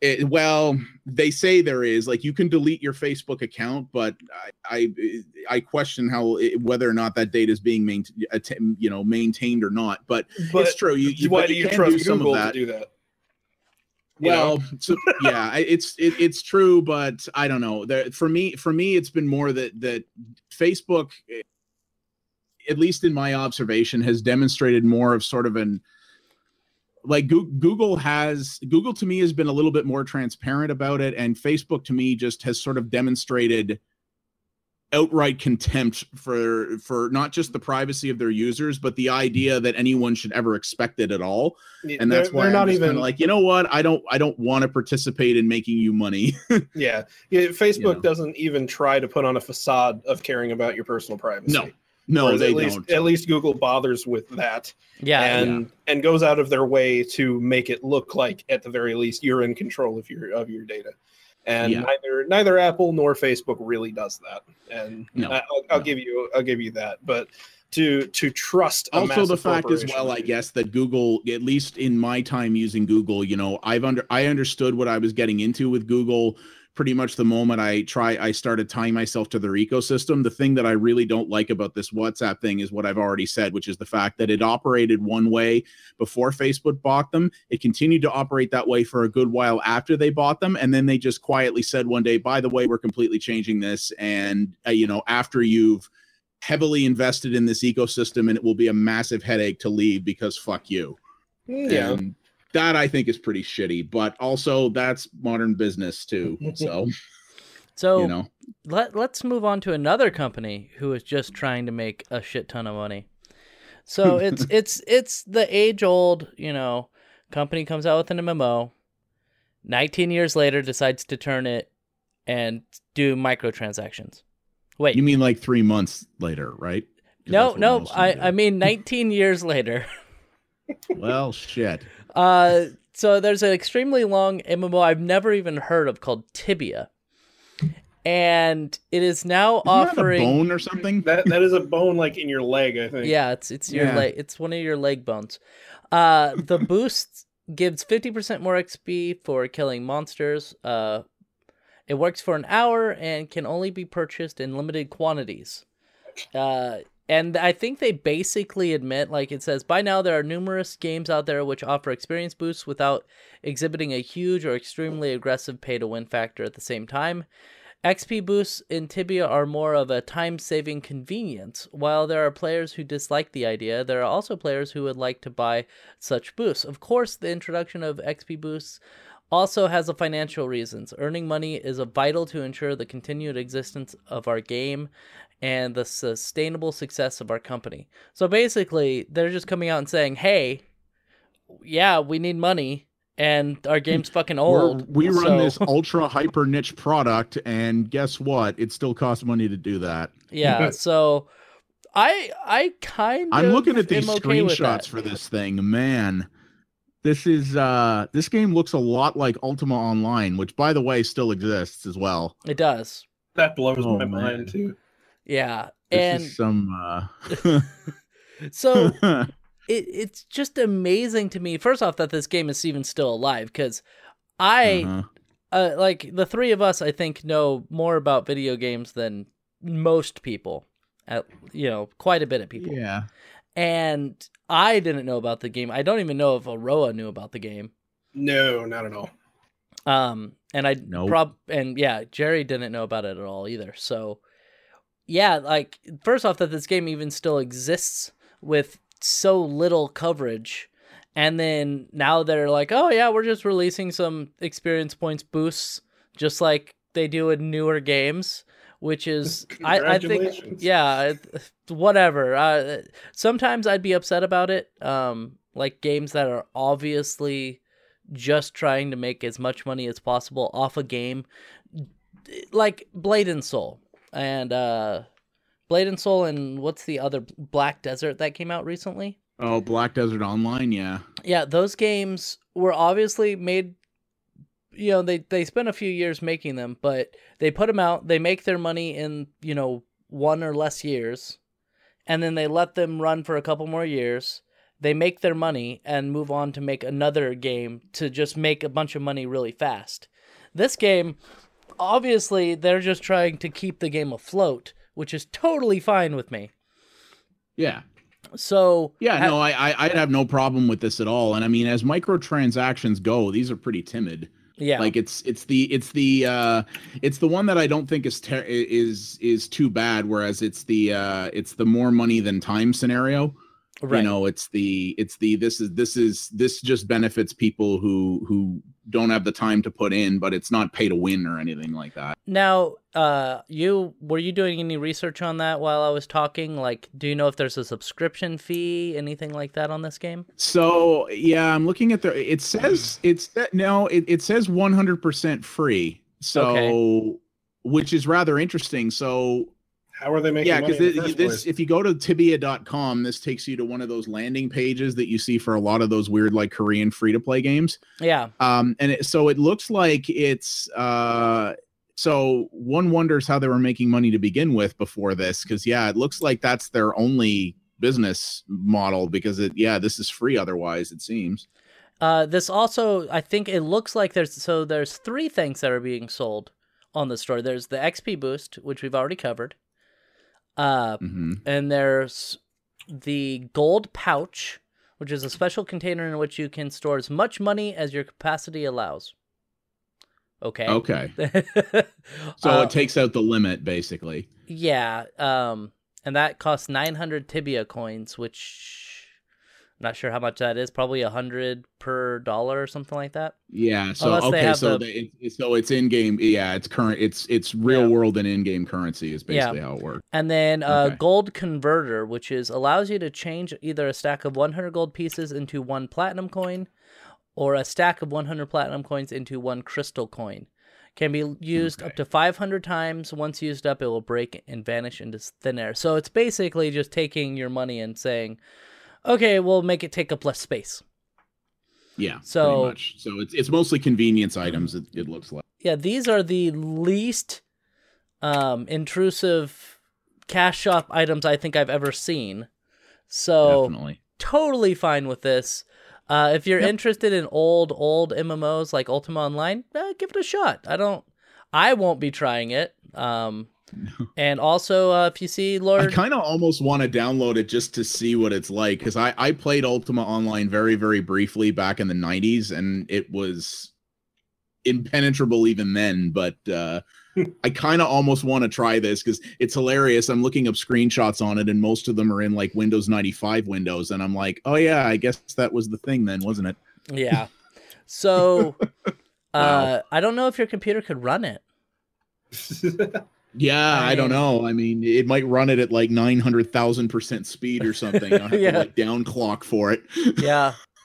it, well, they say there is like you can delete your Facebook account, but I I, I question how it, whether or not that data is being maintained, you know, maintained or not. But, but it's true. You, you why do you can trust some of google to that. do that You? Well, so, yeah, it's it, it's true, but I don't know. There, for me, for me, it's been more that that Facebook, at least in my observation, has demonstrated more of sort of an like Google has Google to me has been a little bit more transparent about it, and Facebook to me just has sort of demonstrated outright contempt for for not just the privacy of their users, but the idea that anyone should ever expect it at all and that's They're- why they're I'm not even like you know what I don't I don't want to participate in making you money. Yeah, yeah. Facebook know. doesn't even try to put on a facade of caring about your personal privacy. No, no, they at least, don't. At least Google bothers with that, Yeah. and and goes out of their way to make it look like, at the very least, you're in control of your of your data. And Yeah. neither neither Apple nor Facebook really does that. And No, I, will I'll no. give you I'll give you that. But to to trust a also the fact as well i guess that google at least in my time using google you know i've under i understood what i was getting into with google pretty much the moment i try i started tying myself to their ecosystem the thing that i really don't like about this whatsapp thing is what i've already said which is the fact that it operated one way before facebook bought them it continued to operate that way for a good while after they bought them and then they just quietly said one day by the way we're completely changing this and uh, you know after you've heavily invested in this ecosystem and it will be a massive headache to leave because fuck you. Yeah. And that I think is pretty shitty, but also that's modern business too. So, So you know, let let's move on to another company who is just trying to make a shit ton of money. So it's it's it's the age old, you know, company comes out with an MMO, 19 years later decides to turn it and do microtransactions. Wait, you mean like three months later, right? no, no, most of them I do. I mean 19 years later. well, shit. Uh, so there's an extremely long MMO I've never even heard of called Tibia, and it is now Isn't that a offering. bone or something. That that is a bone like in your leg, I think. Yeah, it's it's your Yeah. leg. It's one of your leg bones. Uh, the boost gives fifty percent more XP for killing monsters. Uh, it works for an hour and can only be purchased in limited quantities. Uh, and I think they basically admit, like it says, by now there are numerous games out there which offer experience boosts without exhibiting a huge or extremely aggressive pay to win factor at the same time. XP boosts in Tibia are more of a time saving convenience. While there are players who dislike the idea, there are also players who would like to buy such boosts. Of course, the introduction of XP boosts also has a financial reasons. Earning money is vital to ensure the continued existence of our game and the sustainable success of our company. So basically, they're just coming out and saying, "Hey, yeah, we need money and our game's fucking We're- old. we run this ultra hyper niche product, and guess what? It still costs money to do that. Yeah, so I I kind of I'm looking at these okay screenshots for this thing. Man, this is uh this game looks a lot like Ultima Online, which by the way still exists as well. It does. That blows Oh, my man. mind too. Yeah. This and is some uh so it, it's just amazing to me first off that this game is even still alive because I Uh-huh. uh, like the three of us I think know more about video games than most people. At you know, quite a bit of people. Yeah. And I didn't know about the game. I don't even know if Aroa knew about the game. No, not at all. Um, and I Nope. prob and yeah, Jerry didn't know about it at all either. So, yeah, like first off, that this game even still exists with so little coverage, and then now they're like, oh yeah, we're just releasing some experience points boosts, just like they do in newer games, which is I, I think yeah, whatever. Uh, sometimes I'd be upset about it. Um, like games that are obviously just trying to make as much money as possible off a game, like Blade and Soul and uh, Blade and Soul and what's the other Black Desert that came out recently? Oh, Black Desert Online, yeah. Yeah, those games were obviously made. You know, they they spent a few years making them, but they put them out. They make their money in you know one or less years, and then they let them run for a couple more years. They make their money and move on to make another game to just make a bunch of money really fast. This game, obviously, they're just trying to keep the game afloat, which is totally fine with me. Yeah. So Yeah, ha- no, I, I I'd have no problem with this at all. And I mean, as microtransactions go, these are pretty timid. yeah, Like it's it's the it's the uh it's the one that I don't think is ter- is is too bad. Whereas it's the uh it's the more money than time scenario. Right. You know, it's the it's the this is this is this just benefits people who who don't have the time to put in, but it's not pay to win or anything like that. Now, uh, you were you doing any research on that while I was talking? Like, do you know if there's a subscription fee, anything like that on this game? So yeah, I'm looking at the. It says it's that no. It, it says 100% free. So, Okay. which is rather interesting. So How are they making yeah, money? because this, first this place? if you go to tibia.com, this takes you to one of those landing pages that you see for a lot of those weird like Korean free to play games. Yeah, Um, and it, so it looks like it's uh. So one wonders how they were making money to begin with before this, because yeah, it looks like that's their only business model because it yeah this is free otherwise it seems Uh, this also, I think it looks like there's so there's three things that are being sold on the store. There's the XP boost, which we've already covered. Uh, hmm and there's the gold pouch, which is a special container in which you can store as much money as your capacity allows. Okay. okay so Uh, it takes out the limit basically Yeah, um, and that costs 900 tibia coins, which not sure how much that is. Probably a hundred per dollar or something like that. yeah so Unless okay so the- the, it, so it's in game yeah it's current it's it's real Yeah. world and in game currency is Yeah. basically how it works And then uh, Okay. gold converter, which is allows you to change either a stack of 100 gold pieces into one platinum coin, or a stack of 100 platinum coins into one crystal coin. Can be used up to 500 times. Once used up, it will break and vanish into thin air. So it's basically just taking your money and saying, "Okay, we'll make it take up less space." yeah So- pretty much so it's it's mostly convenience items it, it looks like yeah, these are the least um, intrusive cash shop items I think I've ever seen. So definitely totally fine with this. Uh, if you're Yep. interested in old old MMOs like Ultima Online, uh, give it a shot. I don't, I won't be trying it. Um, and also uh, if you see I kind of almost want to download it just to see what it's like because I I played Ultima Online very very briefly back in the 90s and it was impenetrable even then but uh I kind of almost want to try this because it's hilarious. I'm looking up screenshots on it, and most of them are in like Windows 95 windows, and I'm like, oh yeah, I guess that was the thing then, wasn't it? yeah. So Uh, I don't know if your computer could run it. Yeah, I I, don't know. I mean, it might run it at like nine hundred thousand percent speed or something. I'll have Yeah. to like down clock for it. Yeah.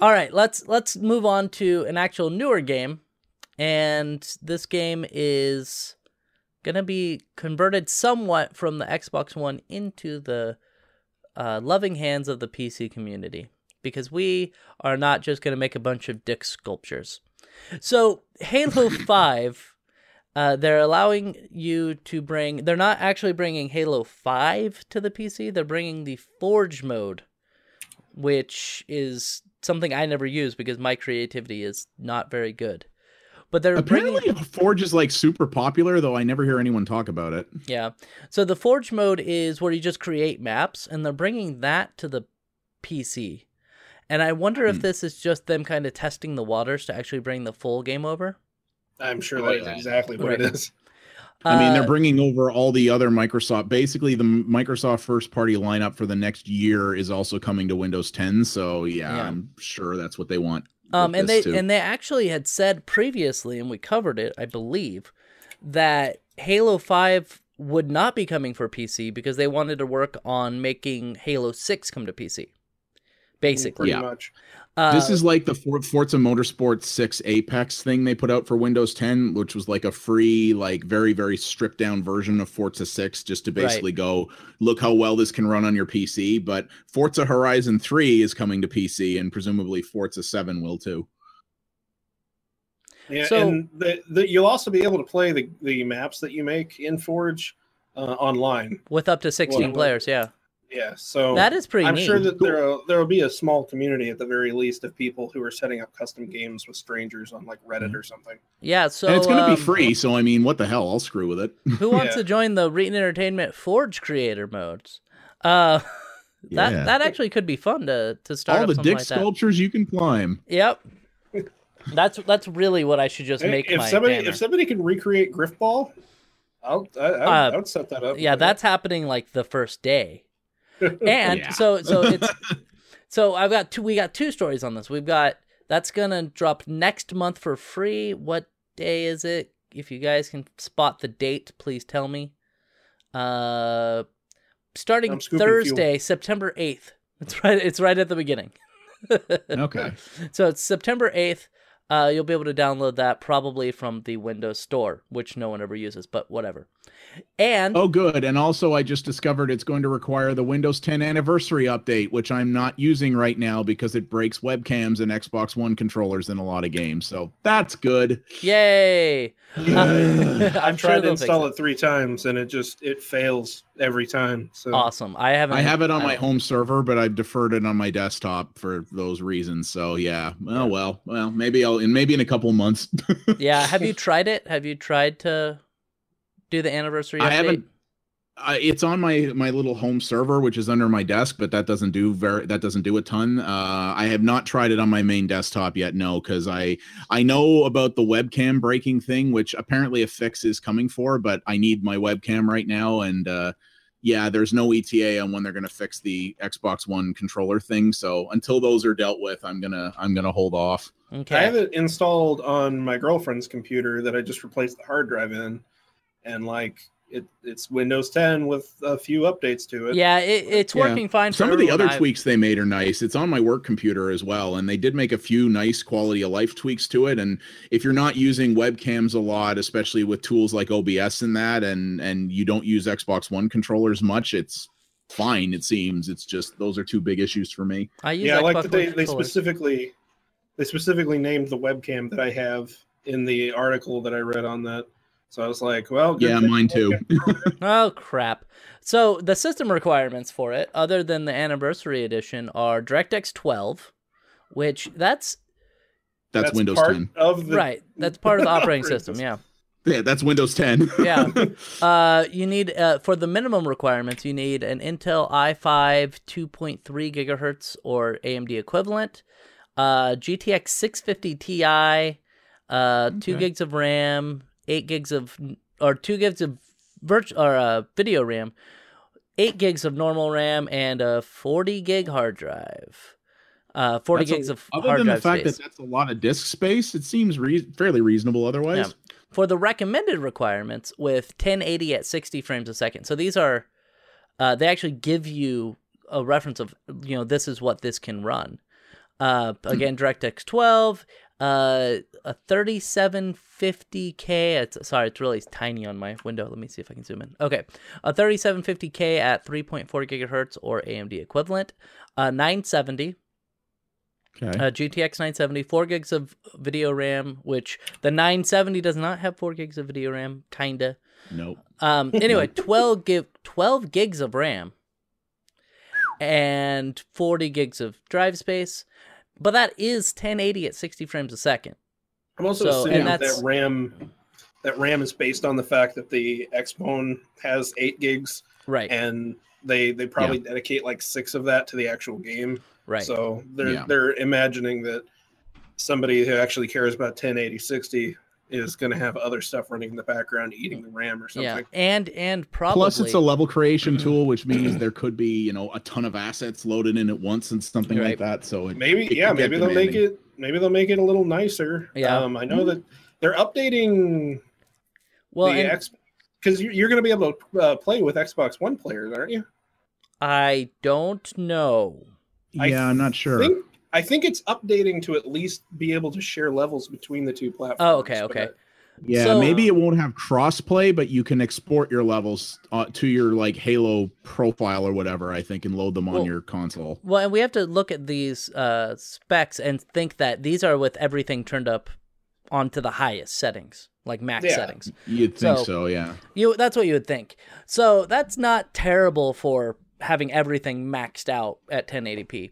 All right, let's let's move on to an actual newer game, and this game is gonna be converted somewhat from the Xbox One into the uh, loving hands of the PC community because we are not just gonna make a bunch of dick sculptures. So Halo Five, uh, they're allowing you to bring. They're not actually bringing Halo Five to the PC. They're bringing the Forge mode which is something I never use because my creativity is not very good. But they're Apparently, bringing, Forge is like super popular, though I never hear anyone talk about it. yeah. So the Forge mode is where you just create maps, and they're bringing that to the PC. And I wonder if Hmm. this is just them kind of testing the waters to actually bring the full game over. I'm sure Oh, that is exactly what Right. it is. I mean, they're Uh, bringing over all the other Microsoft. Basically, the Microsoft first party lineup for the next year is also coming to Windows 10. So yeah, Yeah. I'm sure that's what they want. Um, and they too. and they actually had said previously, and we covered it, I believe, that Halo Five would not be coming for PC because they wanted to work on making Halo Six come to PC. Basically, pretty Yeah. Much. uh, this is like the For- Forza Motorsport 6 Apex thing they put out for Windows 10, which was like a free, like very, very stripped down version of Forza 6, just to Right. basically go, look how well this can run on your PC. But Forza Horizon 3 is coming to PC, and presumably Forza 7 will too. Yeah, So- and the, the, you'll also be able to play the, the maps that you make in Forge uh, online. with up to sixteen Well, players. Yeah, Yeah, so that is pretty I'm neat. sure that there there will be a small community at the very least of people who are setting up custom games with strangers on like Reddit or something. yeah, so and it's going to um, be free, so I mean, what the hell? I'll screw with it. Who wants Yeah. to join the Reetin Entertainment Forge creator modes? Uh, that Yeah. that actually could be fun to to start All up the dick like that. sculptures you can climb. Yep. That's that's really what I should just make if my somebody banner. if somebody can recreate Grifball, I'll I, I, Uh, I would set that up. yeah, that's happening like the first day. And Yeah. so so it's so I've got two we got two stories on this. We've got that's gonna drop next month for free. What day is it? If you guys can spot the date, please tell me. Uh starting I'm scooping Thursday, September eighth. It's right it's right at the beginning. Okay. So it's September 8th. Uh, you'll be able to download that probably from the Windows Store, which no one ever uses, but whatever. And Oh, good. And also, I just discovered it's going to require the Windows 10 anniversary update, which I'm not using right now because it breaks webcams and Xbox One controllers in a lot of games. So that's good. yay! I've I'm sure tried to install it. it. three times and it just it fails every time. So Awesome. I haven't. I have it on my home server, but I've deferred it on my desktop for those reasons. So yeah. Oh well. Well, maybe I'll and maybe in a couple months. Yeah. Have you tried it? Have you tried to do the anniversary update? I haven't- uh, it's on my my little home server, which is under my desk, but that doesn't do very that doesn't do a ton. Uh, I have not tried it on my main desktop yet, no, because I I know about the webcam breaking thing, which apparently a fix is coming for, but I need my webcam right now, and uh, yeah, there's no ETA on when they're gonna fix the Xbox One controller thing. So until those are dealt with, I'm gonna I'm gonna hold off. Okay. I have it installed on my girlfriend's computer that I just replaced the hard drive in, and like it, it's Windows 10 with a few updates to it. yeah, it, it's Yeah. working fine. For Some of the other I've- tweaks they made are nice. It's on my work computer as well, and they did make a few nice quality of life tweaks to it. And if you're not using webcams a lot, especially with tools like OBS and that, and and you don't use Xbox One controllers much, it's fine. It seems it's just those are two big issues for me. I use yeah, I like Xbox that they, they specifically they specifically named the webcam that I have in the article that I read on that. So I was like, well, good Yeah, thing- mine too. Oh crap! So the system requirements for it, other than the anniversary edition, are DirectX 12, which that's That's, Windows part 10. of the right. That's part of the operating operating system. Yeah. Yeah, that's Windows 10. Yeah. Uh, you need uh, for the minimum requirements, you need an Intel i5 2.3 gigahertz or AMD equivalent, uh, GTX 650 Ti, uh, two gigs of RAM, eight gigs of or two gigs of virtual or uh, video RAM, eight gigs of normal RAM, and a 40 gig hard drive. Uh, 40 That's a- gigs of Other hard than the fact space. that that's a lot of disk space, it seems rea- fairly reasonable otherwise. Yeah. for the recommended requirements with 1080 at 60 frames a second. So these are, uh, they actually give you a reference of, you know, this is what this can run. Uh, again, DirectX 12, uh, a 3750K. It's, sorry, it's really tiny on my window. Let me see if I can zoom in. Okay, a 3750K at 3.4 gigahertz or AMD equivalent. Uh, 970 Okay. uh, GTX 970, 4 gigs of video RAM, which the 970 does not have 4 gigs of video RAM, kinda. nope. Um, anyway, 12 gig, 12 gigs of RAM, and 40 gigs of drive space. But that is 1080 at 60 frames a second. I'm also So, assuming and that that's- RAM that RAM is based on the fact that the Xbone has eight gigs, Right, and they they probably dedicate like six of that to the actual game. right. So they're Yeah. they're imagining that somebody who actually cares about 1080 60 is going to have other stuff running in the background eating the RAM or something. yeah, and and probably Plus, it's a level creation tool, which means there could be, you know, a ton of assets loaded in at once and something Right. like that. So it, Maybe it yeah, maybe they'll make it maybe they'll make it a little nicer. Yeah. Um, I know that they're updating well. the and X because you're, you're going to be able to uh, play with Xbox One players, aren't you? I don't know. I Yeah, I'm not sure. think I think it's updating to at least be able to share levels between the two platforms. Oh, okay, okay. Yeah, So- maybe it won't have crossplay, but you can export your levels uh, to your like Halo profile or whatever. I think and load them on your console. Well, and we have to look at these uh, specs and think that these are with everything turned up onto the highest settings, like max Yeah. settings. You'd think So- so, yeah. You that's what you would think. So that's not terrible for having everything maxed out at 1080p.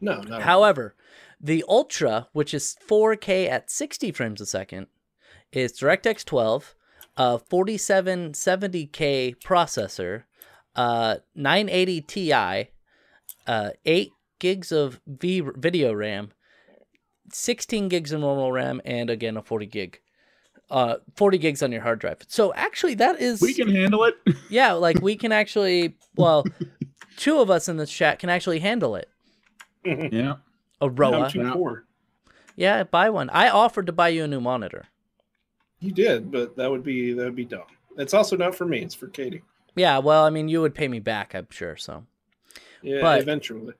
No, no. However, the Ultra, which is 4K at 60 frames a second, is DirectX 12, a 4770K processor, uh, 980 Ti, uh, 8 gigs of v- video RAM, 16 gigs of normal RAM, and again a 40 gig. Uh, 40 gigs on your hard drive. So actually, that is We can handle it. yeah, like we can actually, well, two of us in this chat can actually handle it. Yeah. Aroa. I'm too poor. Yeah, buy one. I offered to buy you a new monitor. You did, but that would be that would be dumb. It's also not for me. It's for Katie. Yeah, well, I mean, you would pay me back, I'm sure. So, Yeah, But- eventually.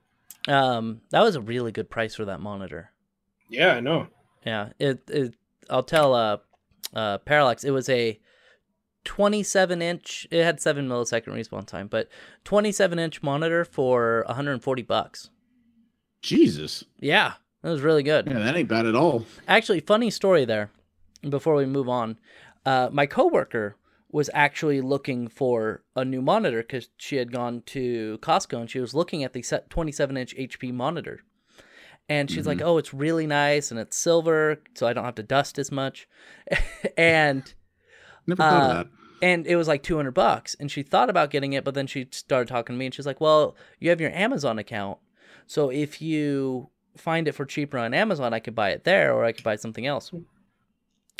um, that was a really good price for that monitor. Yeah, I know. Yeah, it. it I'll tell uh, uh, Parallax. It was a 27 inch. It had seven millisecond respawn time, but 27 inch monitor for 140 bucks. Jesus. Yeah, that was really good. Yeah, that ain't bad at all. Actually, funny story there. Before we move on, uh, my coworker was actually looking for a new monitor because she had gone to Costco and she was looking at the 27 inch HP monitor. And she's like, "Oh, it's really nice and it's silver, so I don't have to dust as much." and Never thought Uh, of that. and it was like 200 bucks and she thought about getting it but then she started talking to me and she's like well you have your amazon account so if you find it for cheaper on amazon i could buy it there or i could buy something else.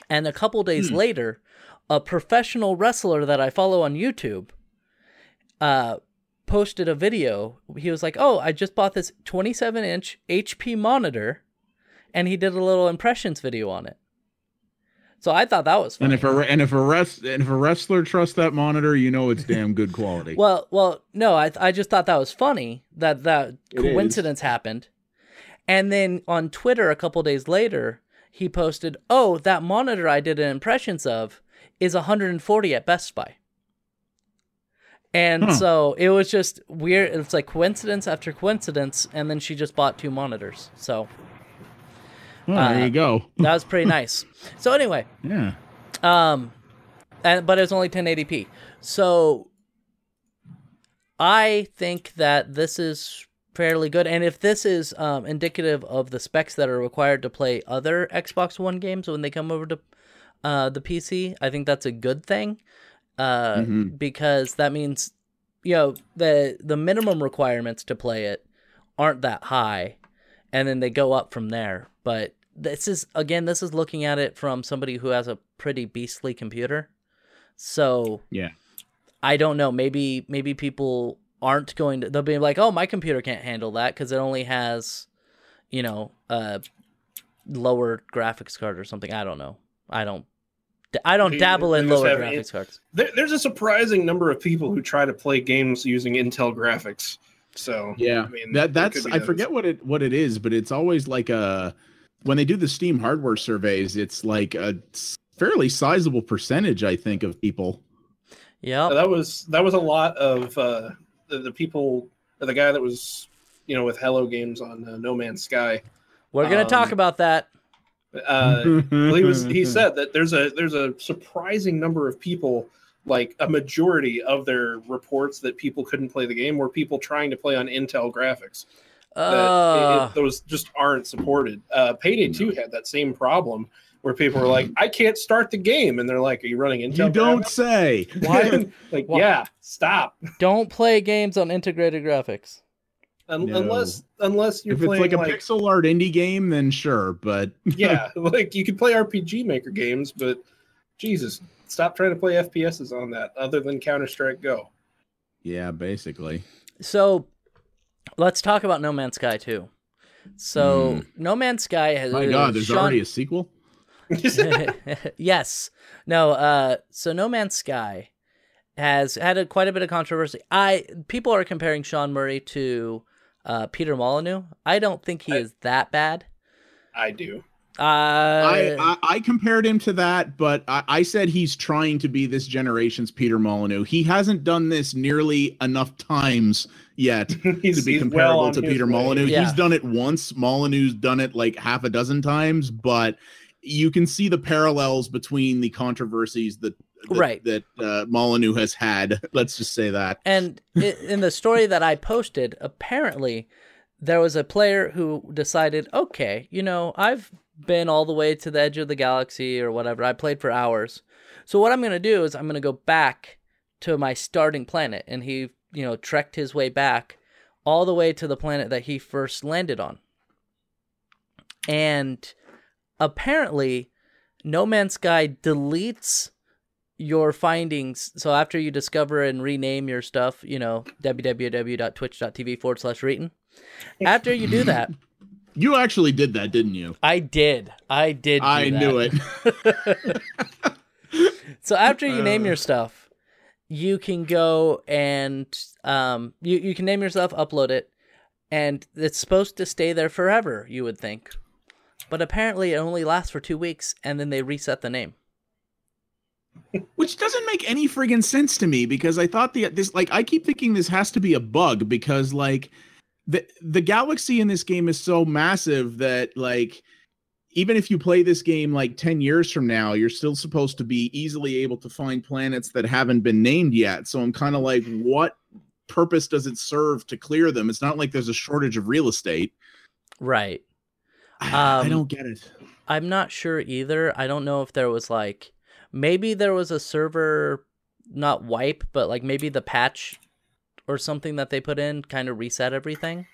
And a couple days later a professional wrestler that i follow on youtube uh posted a video. He was like oh i just bought this 27 inch hp monitor and he did a little impressions video on it so i thought that was funny. And if a and if a rest and if a wrestler trusts that monitor, you know it's damn good quality. Well, well, no, I I just thought that was funny that that It is. coincidence happened, and then on Twitter a couple days later he posted, "Oh, that monitor I did an impressions of is 140 at Best Buy." And Huh. so it was just weird. It's like coincidence after coincidence, and then she just bought two monitors. So Well, uh, there you go. that was pretty nice. So anyway, Yeah. um, and but it was only 1080p. So I think that this is fairly good. And if this is um, indicative of the specs that are required to play other Xbox One games when they come over to uh, the PC, I think that's a good thing. Uh, Mhm. because that means you know the the minimum requirements to play it aren't that high, and then they go up from there. But this is again, this is looking at it from somebody who has a pretty beastly computer. So Yeah. I don't know. Maybe maybe people aren't going to. They'll be like, "Oh, my computer can't handle that because it only has you know, uh, lower graphics card or something. I don't know. I don't. I don't dabble in lower have graphics cards. There, there's a surprising number of people who try to play games using Intel graphics. So Yeah, I mean, that that's I those. forget what it what it is, but it's always like a when they do the Steam hardware surveys, it's like a fairly sizable percentage, I think, of people. Yeah. that was that was a lot of uh, the, the people. The guy that was you know with Hello Games on uh, No Man's Sky. We're gonna talk um, about that. Uh, well, he was he said that there's a there's a surprising number of people like a majority of their reports that people couldn't play the game were people trying to play on intel graphics that it- Uh, it- those just aren't supported uh payday 2 had that same problem where people were like i can't start the game and they're like are you running intel you don't graphics? say. Why- like why- yeah stop don't play games on integrated graphics. Un- No. unless unless you're If it's playing like a like pixel art indie game, then sure. But yeah, like you could play RPG Maker games, but Jesus, stop trying to play FPSs on that other than Counter Strike Go. yeah, basically. So let's talk about No Man's Sky too. So No Man's Sky has. My God, there's Sean- already a sequel. yes. No, uh so No Man's Sky has had a, quite a bit of controversy. I people are comparing Sean Murray to uh Peter Molyneux. I don't think he I- is that bad. I do. Uh I, I I compared him to that, but I, I said he's trying to be this generation's Peter Molyneux. He hasn't done this nearly enough times yet to be comparable well to Peter. Molyneux. Yeah. He's done it once. Molyneux's done it like half a dozen times, but you can see the parallels between the controversies that that, Right. that uh, Molyneux has had. Let's just say that. And in the story that I posted, apparently there was a player who decided, okay, you know, I've been all the way to the edge of the galaxy or whatever. I played for hours. So what I'm going to do is I'm going to go back to my starting planet. And he, you know, trekked his way back all the way to the planet that he first landed on. And apparently, No Man's Sky deletes your findings. So after you discover and rename your stuff, you know, www.twitch.tv forward slash Reetin. After you do that, You actually did that, didn't you? I did. I did. I that. knew it. So after you name Uh. your stuff, you can go and um you, you can name yourself, upload it, and it's supposed to stay there forever, you would think. But apparently it only lasts for two weeks and then they reset the name. Which doesn't make any friggin' sense to me because I thought the this like I keep thinking this has to be a bug because like the the galaxy in this game is so massive that like even if you play this game like 10 years from now you're still supposed to be easily able to find planets that haven't been named yet so i'm kind of like what purpose does it serve to clear them it's not like there's a shortage of real estate Right. i Um, don't get it I'm not sure either. I don't know if there was like maybe there was a server not wipe, but like maybe the patch or something that they put in kind of reset everything.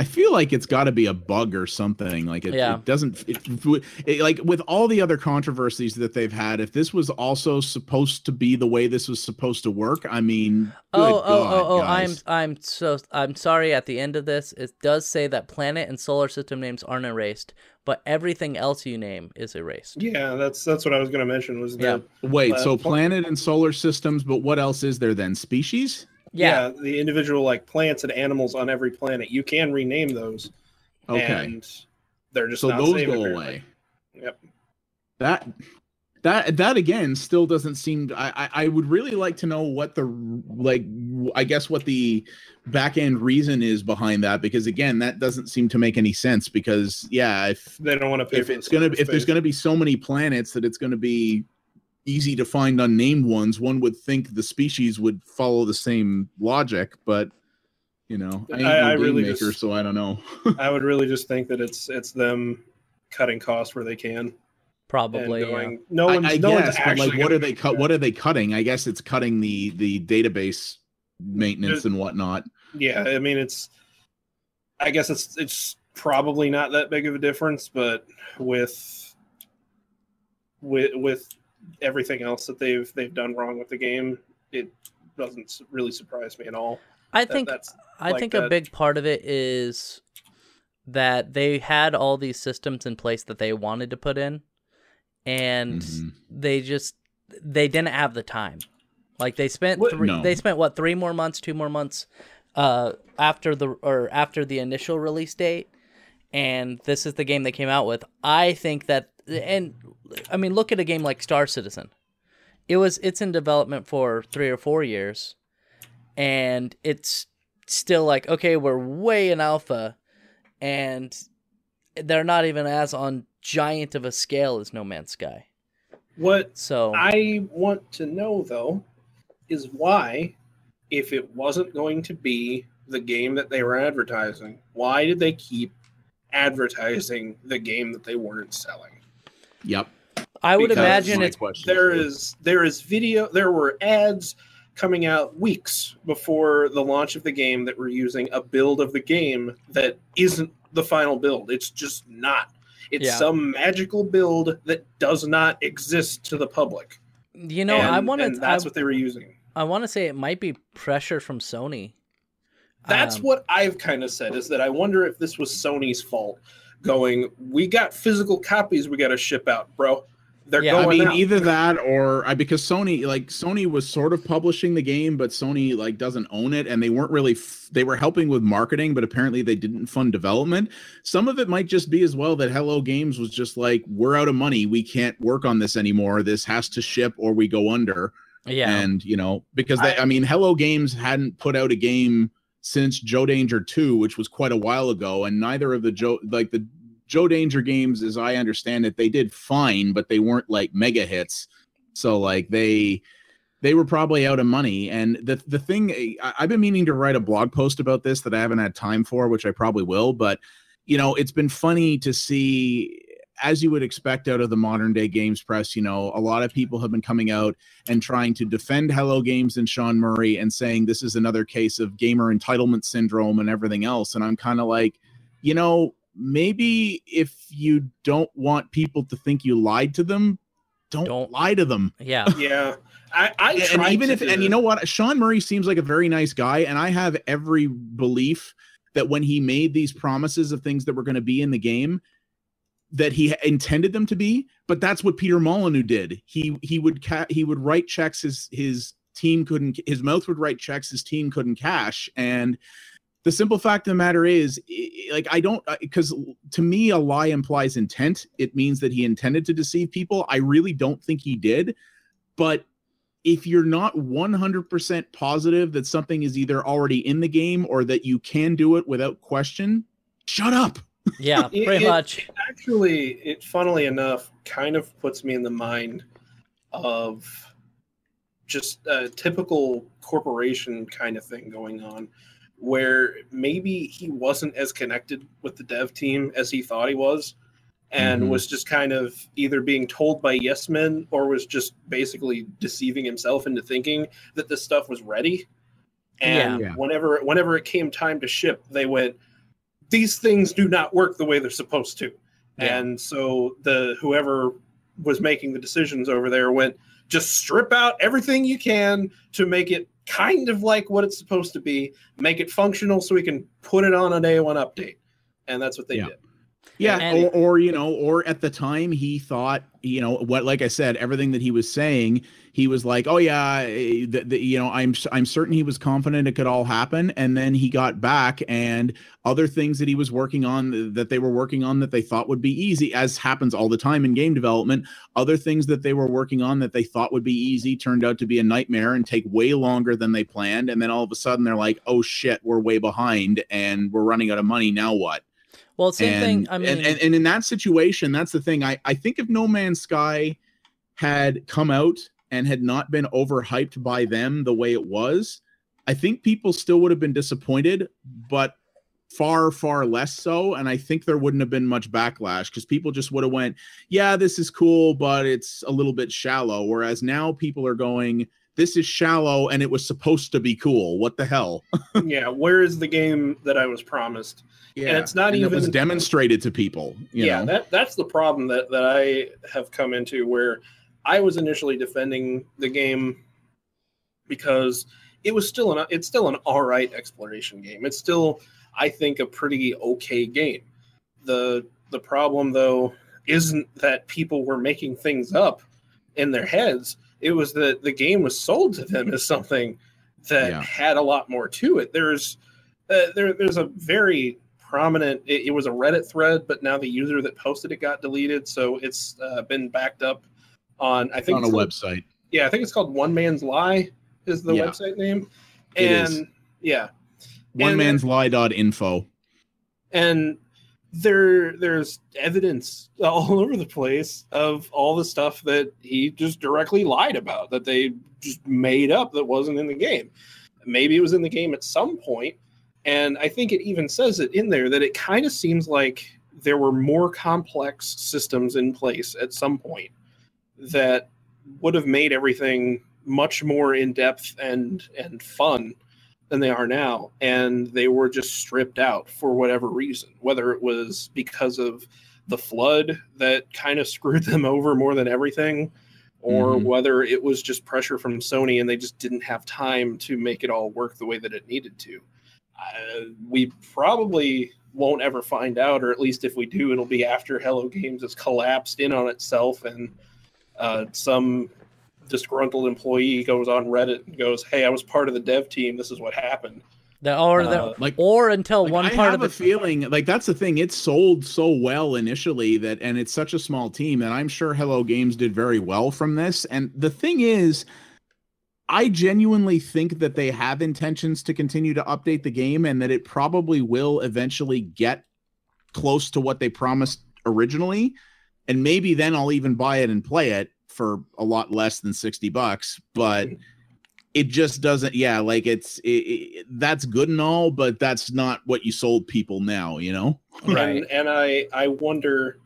I feel like it's got to be a bug or something. Like it, Yeah. it doesn't. It, it, like with all the other controversies that they've had, if this was also supposed to be the way this was supposed to work, I mean, good oh, oh, God, oh, oh! I'm. I'm so, I'm sorry. At the end of this, it does say that planet and solar system names aren't erased, but everything else you name is erased. Yeah, that's that's what I was going to mention. Was the Yeah. Wait, uh, so planet and solar systems, but what else is there then? Species? Yeah, yeah. the individual like plants and animals on every planet. You can rename those. Okay, and they're just so those go apparently. away. Yep. That that that again still doesn't seem. I, I I would really like to know what the like. I guess what the back end reason is behind that because again that doesn't seem to make any sense because yeah if They don't want to pay if it's gonna if there's gonna be so many planets that it's gonna be easy to find unnamed ones one would think the species would follow the same logic but you know i ain't I- no I game really maker just- so i don't know I would really just think that it's it's them cutting costs where they can. probably. and yeah. going, no i, one's, I no one's guess but actually like what are they cut what are they cutting i guess it's cutting the the database maintenance There's- and whatnot Yeah, I mean it's. I guess it's it's probably not that big of a difference, but with with with everything else that they've they've done wrong with the game, it doesn't really surprise me at all. I That- think that's I like think a big part of it is that they had all these systems in place that they wanted to put in and Mhm. they just they didn't have the time. Like they spent What- three, No. they spent what three more months, two more months uh after the or after the initial release date and this is the game they came out with. I think that and I mean look at a game like Star Citizen. It was it's in development for 3 or 4 years and it's still like okay, we're way in alpha and they're not even as on giant of a scale as No Man's Sky. What So I want to know though is why, if it wasn't going to be the game that they were advertising, why did they keep advertising the game that they weren't selling? Yep. I would because imagine my it's question. There is there is video there were ads coming out weeks before the launch of the game that were using a build of the game that isn't the final build. It's just not. It's Yeah. some magical build that does not exist to the public. you know I want to that's I, what they were using. I want to say it might be pressure from Sony. That's Um, what I've kind of said is that I wonder if this was Sony's fault. Going, we got physical copies we got to ship out, bro. They're Yeah, I I going mean, out. either that or I because Sony like Sony was sort of publishing the game, but Sony like doesn't own it, and they weren't really f- they were helping with marketing, but apparently they didn't fund development. Some of it might just be as well that Hello Games was just like, we're out of money, we can't work on this anymore. This has to ship or we go under. Yeah. And you know, because they, I- I mean, Hello Games hadn't put out a game since Joe Danger 2, which was quite a while ago, and neither of the Joe like the Joe Danger games, as I understand it, they did fine, but they weren't like mega hits. So like they they were probably out of money. And the the thing eh, I, I've been meaning to write a blog post about this that I haven't had time for, which I probably will. But you know, it's been funny to see as you would expect out of the modern day games press, you know, a lot of people have been coming out and trying to defend Hello Games and Sean Murray and saying this is another case of gamer entitlement syndrome and everything else. And I'm kind of like, you know, maybe if you don't want people to think you lied to them, don't, Don't. lie to them. yeah. yeah, I, I And even if, do and you know what, Sean Murray seems like a very nice guy, and I have every belief that when he made these promises of things that were going to be in the game, that he intended them to be. But that's what Peter Molyneux did. He he would ca- he would write checks his his team couldn't his mouth would write checks his team couldn't cash and the simple fact of the matter is like i don't because to me a lie implies intent it means that he intended to deceive people i really don't think he did but if you're not 100% positive that something is either already in the game or that you can do it without question shut up Yeah, pretty it- much. actually, it funnily enough kind of puts me in the mind of just a typical corporation kind of thing going on where maybe he wasn't as connected with the dev team as he thought he was and Mhm. was just kind of either being told by yes men or was just basically deceiving himself into thinking that this stuff was ready and Yeah. whenever whenever it came time to ship they went these things do not work the way they're supposed to Yeah. and so the whoever was making the decisions over there went just strip out everything you can to make it kind of like what it's supposed to be make it functional so we can put it on an a day one update and that's what they Yeah. did Yeah, And- or, or you know, or at the time he thought, you know, what like I said, everything that he was saying, he was like, oh yeah, eh, the, the, you know, I'm I'm certain he was confident it could all happen, and then he got back and other things that he was working on that they were working on that they thought would be easy, as happens all the time in game development. Other things that they were working on that they thought would be easy turned out to be a nightmare and take way longer than they planned, and then all of a sudden they're like, oh shit, we're way behind and we're running out of money. Now what? Well, same and, thing. I mean, and, and and in that situation, that's the thing. I I think if No Man's Sky had come out and had not been overhyped by them the way it was, I think people still would have been disappointed, but far far less so and i think there wouldn't have been much backlash because people just would have went yeah this is cool but it's a little bit shallow whereas now people are going this is shallow and it was supposed to be cool. What the hell? Yeah where is the game that i was promised? Yeah and it's not even it was demonstrated to people you yeah know? that that's the problem that that i have come into where i was initially defending the game because it was still an it's still an all right exploration game. It's still i think a pretty okay game. The the problem though isn't that people were making things up in their heads. It was that the game was sold to them as something that Yeah. had a lot more to it. There's uh, there there's a very prominent. It, it was a Reddit thread, but now the user that posted it got deleted, so it's uh, been backed up on. I think on a like- website. yeah, I think it's called One Man's Lie is the Yeah. website name. It And is. yeah, One man's And- man's lie.info. and there there's evidence all over the place of all the stuff that he just directly lied about that they just made up that wasn't in the game. Maybe it was in the game at some point, and I think it even says it in there that it kind of seems like there were more complex systems in place at some point that would have made everything much more in depth and and fun than they are now and they were just stripped out for whatever reason whether it was because of the flood that kind of screwed them over more than everything or Mhm. whether it was just pressure from Sony and they just didn't have time to make it all work the way that it needed to uh, we probably won't ever find out or at least if we do it'll be after Hello Games has collapsed in on itself and uh, some disgruntled employee goes on Reddit and goes, "Hey, I was part of the dev team. This is what happened." The, or the, Uh, Like or until Like, one I part have of a the feeling like that's the thing. It sold so well initially that, and it's such a small team that I'm sure Hello Games did very well from this. And the thing is, I genuinely think that they have intentions to continue to update the game, and that it probably will eventually get close to what they promised originally. And maybe then I'll even buy it and play it for a lot less than sixty bucks. But it just doesn't yeah like it's it, it, that's good and all but that's not what you sold people now you know Right. And, and I I wonder,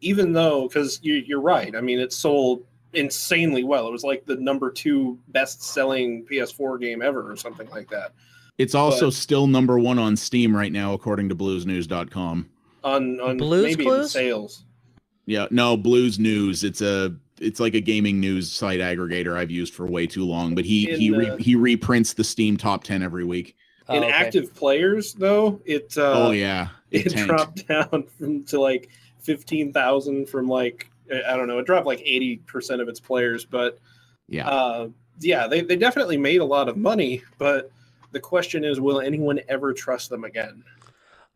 even though because you, you're right. I mean, it sold insanely well. It was like the number two best selling PS4 game ever, or something like that. it's also But- still number one on steam right now according to bluesnews.com On on Blues maybe even Clues? sales. yeah no blues news it's a it's like a gaming news site aggregator i've used for way too long but he he In, re, uh, he reprints the steam top 10 every week Oh, In okay. active players, though, it uh, oh yeah it, it dropped down from to like fifteen thousand from like I don't know. It dropped like eighty percent of its players, but yeah uh, yeah, they, they definitely made a lot of money, but the question is, will anyone ever trust them again?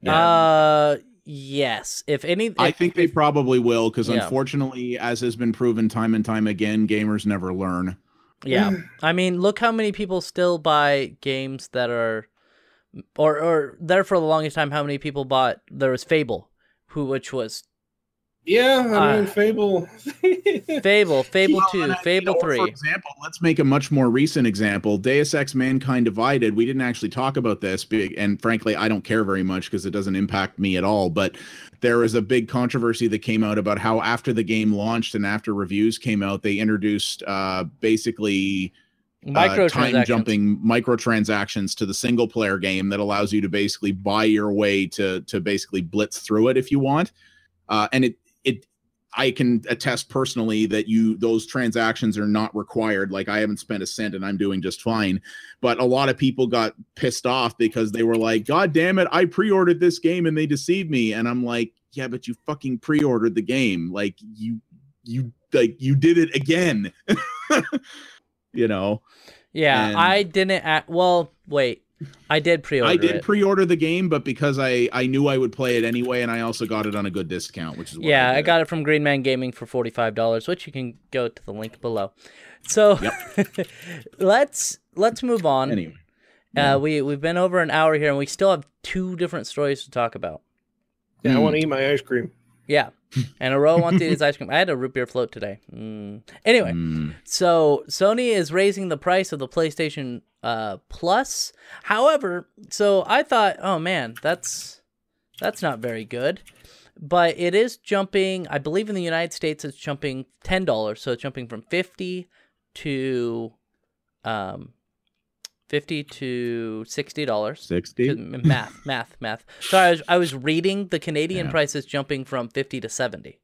Uh, yes. If any, I if- think they probably will because Yeah. unfortunately, as has been proven time and time again, gamers never learn. Yeah. Mm. I mean, look how many people still buy games that are or or there for the longest time how many people bought there was Fable, who which was Yeah, I mean, Uh, Fable. Fable, Fable Well, 2, and I- Fable or, For 3. example, let's make a much more recent example. Deus Ex Mankind Divided. We didn't actually talk about this, big, and frankly, I don't care very much because it doesn't impact me at all. But there was a big controversy that came out about how after the game launched and after reviews came out, they introduced uh, basically uh, time jumping microtransactions to the single player game that allows you to basically buy your way to to basically blitz through it if you want. Uh, and it it I can attest personally that you those transactions are not required. Like I haven't spent a cent and I'm doing just fine. But a lot of people got pissed off because they were like, God damn it, I pre-ordered this game and they deceived me. And I'm like, yeah, but you fucking pre-ordered the game. Like you you like you did it again. you know. Yeah, and- I didn't at well, wait. I did pre-order I did it. pre-order the game, but because I I knew I would play it anyway, and I also got it on a good discount, which is what yeah, I did. got it from Green Man Gaming for forty-five dollars, which you can go to the link below. So let's let's move on. anyway. Uh, we we've been over an hour here, and we still have two different stories to talk about. yeah, I Hmm. want to eat my ice cream. Yeah, and to eat his ice cream. I had a root beer float today. Mm. Anyway, Mm. so Sony is raising the price of the PlayStation uh, Plus. However, so I thought, oh man, that's that's not very good. But it is jumping. I believe in the United States, it's jumping ten dollars. So it's jumping from fifty to um, fifty to sixty dollars. Sixty. Math, math, math. Sorry, I was, I was reading the Canadian Yeah. prices jumping from fifty to seventy.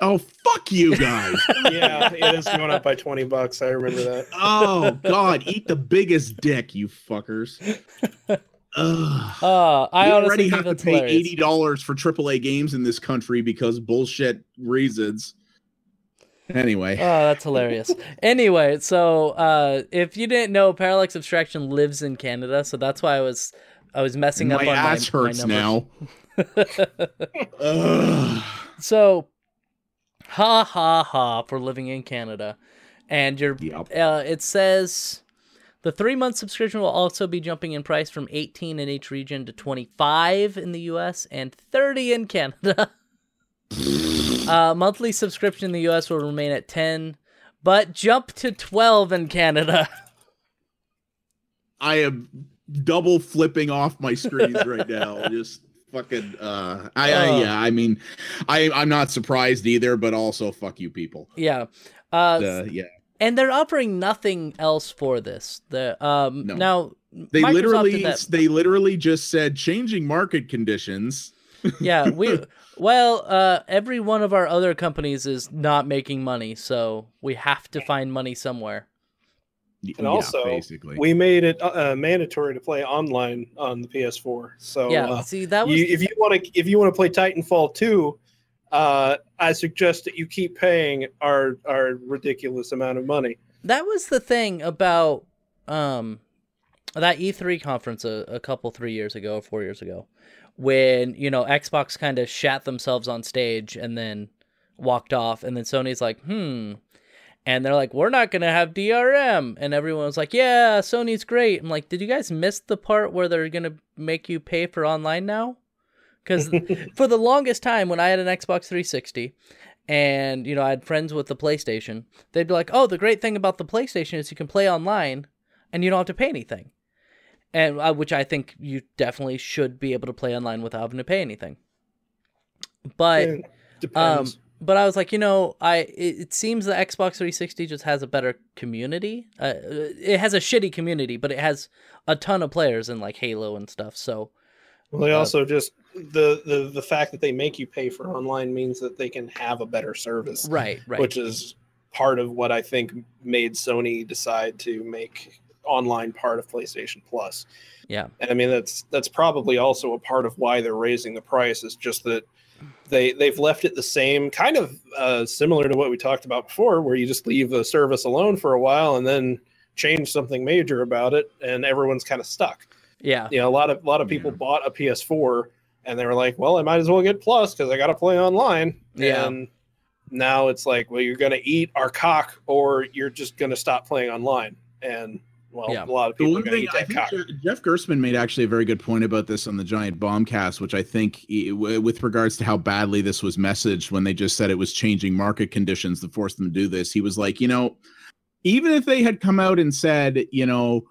Oh fuck you guys! Yeah, it is going up by twenty bucks. I remember that. oh god, eat the biggest dick, you fuckers. Ugh. Uh, I we already have to pay hilarious. eighty dollars for AAA games in this country because bullshit reasons. Anyway, Oh, that's hilarious. anyway, so uh, if you didn't know, Parallax Abstraction lives in Canada, so that's why I was I was messing my up on ass my, hurts my now. So, ha ha ha for living in Canada, and you're Yep. uh, it says the three month subscription will also be jumping in price from 18 in each region to 25 in the US and 30 in Canada. uh, monthly subscription in the US will remain at 10, but jump to 12 in Canada. I am double flipping off my screens right now. Just fucking uh I, I yeah, I mean I I'm not surprised either, but also fuck you people. yeah. Uh, Uh, yeah. and they're offering nothing else for this. The um No. now They Microsoft literally that- they literally just said changing market conditions. yeah we well uh every one of our other companies is not making money so we have to find money somewhere And also, basically. We made it uh, mandatory to play online on the PS4. So yeah uh, see that was you, if you want to if you want to play Titanfall 2, uh, I suggest that you keep paying our our ridiculous amount of money. that was the thing about um that E3 conference a, a couple three years ago, four years ago, when you know Xbox kind of shat themselves on stage and then walked off, and then Sony's like, hmm, and they're like, we're not gonna have DRM, and everyone was like, yeah, Sony's great. I'm like, did you guys miss the part where they're gonna make you pay for online now? Because for the longest time, when I had an Xbox 360 and you know I had friends with the PlayStation, they'd be like, "Oh, the great thing about the PlayStation is you can play online and you don't have to pay anything," and uh, which I think you definitely should be able to play online without having to pay anything. But Eh, um, but I was like, you know, I it, it seems the Xbox 360 just has a better community. Uh, it has a shitty community, but it has a ton of players in like Halo and stuff. So well, they uh, also just the, the the fact that they make you pay for online means that they can have a better service, right, right, which is part of what I think made Sony decide to make online part of PlayStation Plus. yeah, And I mean that's that's probably also a part of why they're raising the price is just that they they've left it the same kind of uh, similar to what we talked about before where you just leave the service alone for a while and then change something major about it and everyone's kind of stuck. yeah, You know, a lot of a lot of people Yeah. bought a PS4 and they were like, "Well, I might as well get Plus because I got to play online." Yeah. And now it's like, well, you're going to eat our cock, or you're just going to stop playing online. And well, Yeah. a lot of people are one going thing eat I that think cock. Je- Jeff Gerstmann made actually a very good point about this on the Giant Bombcast, which I think with regards to how badly this was messaged when they just said it was changing market conditions that forced them to do this. He was like, you know, even if they had come out and said, you know, w-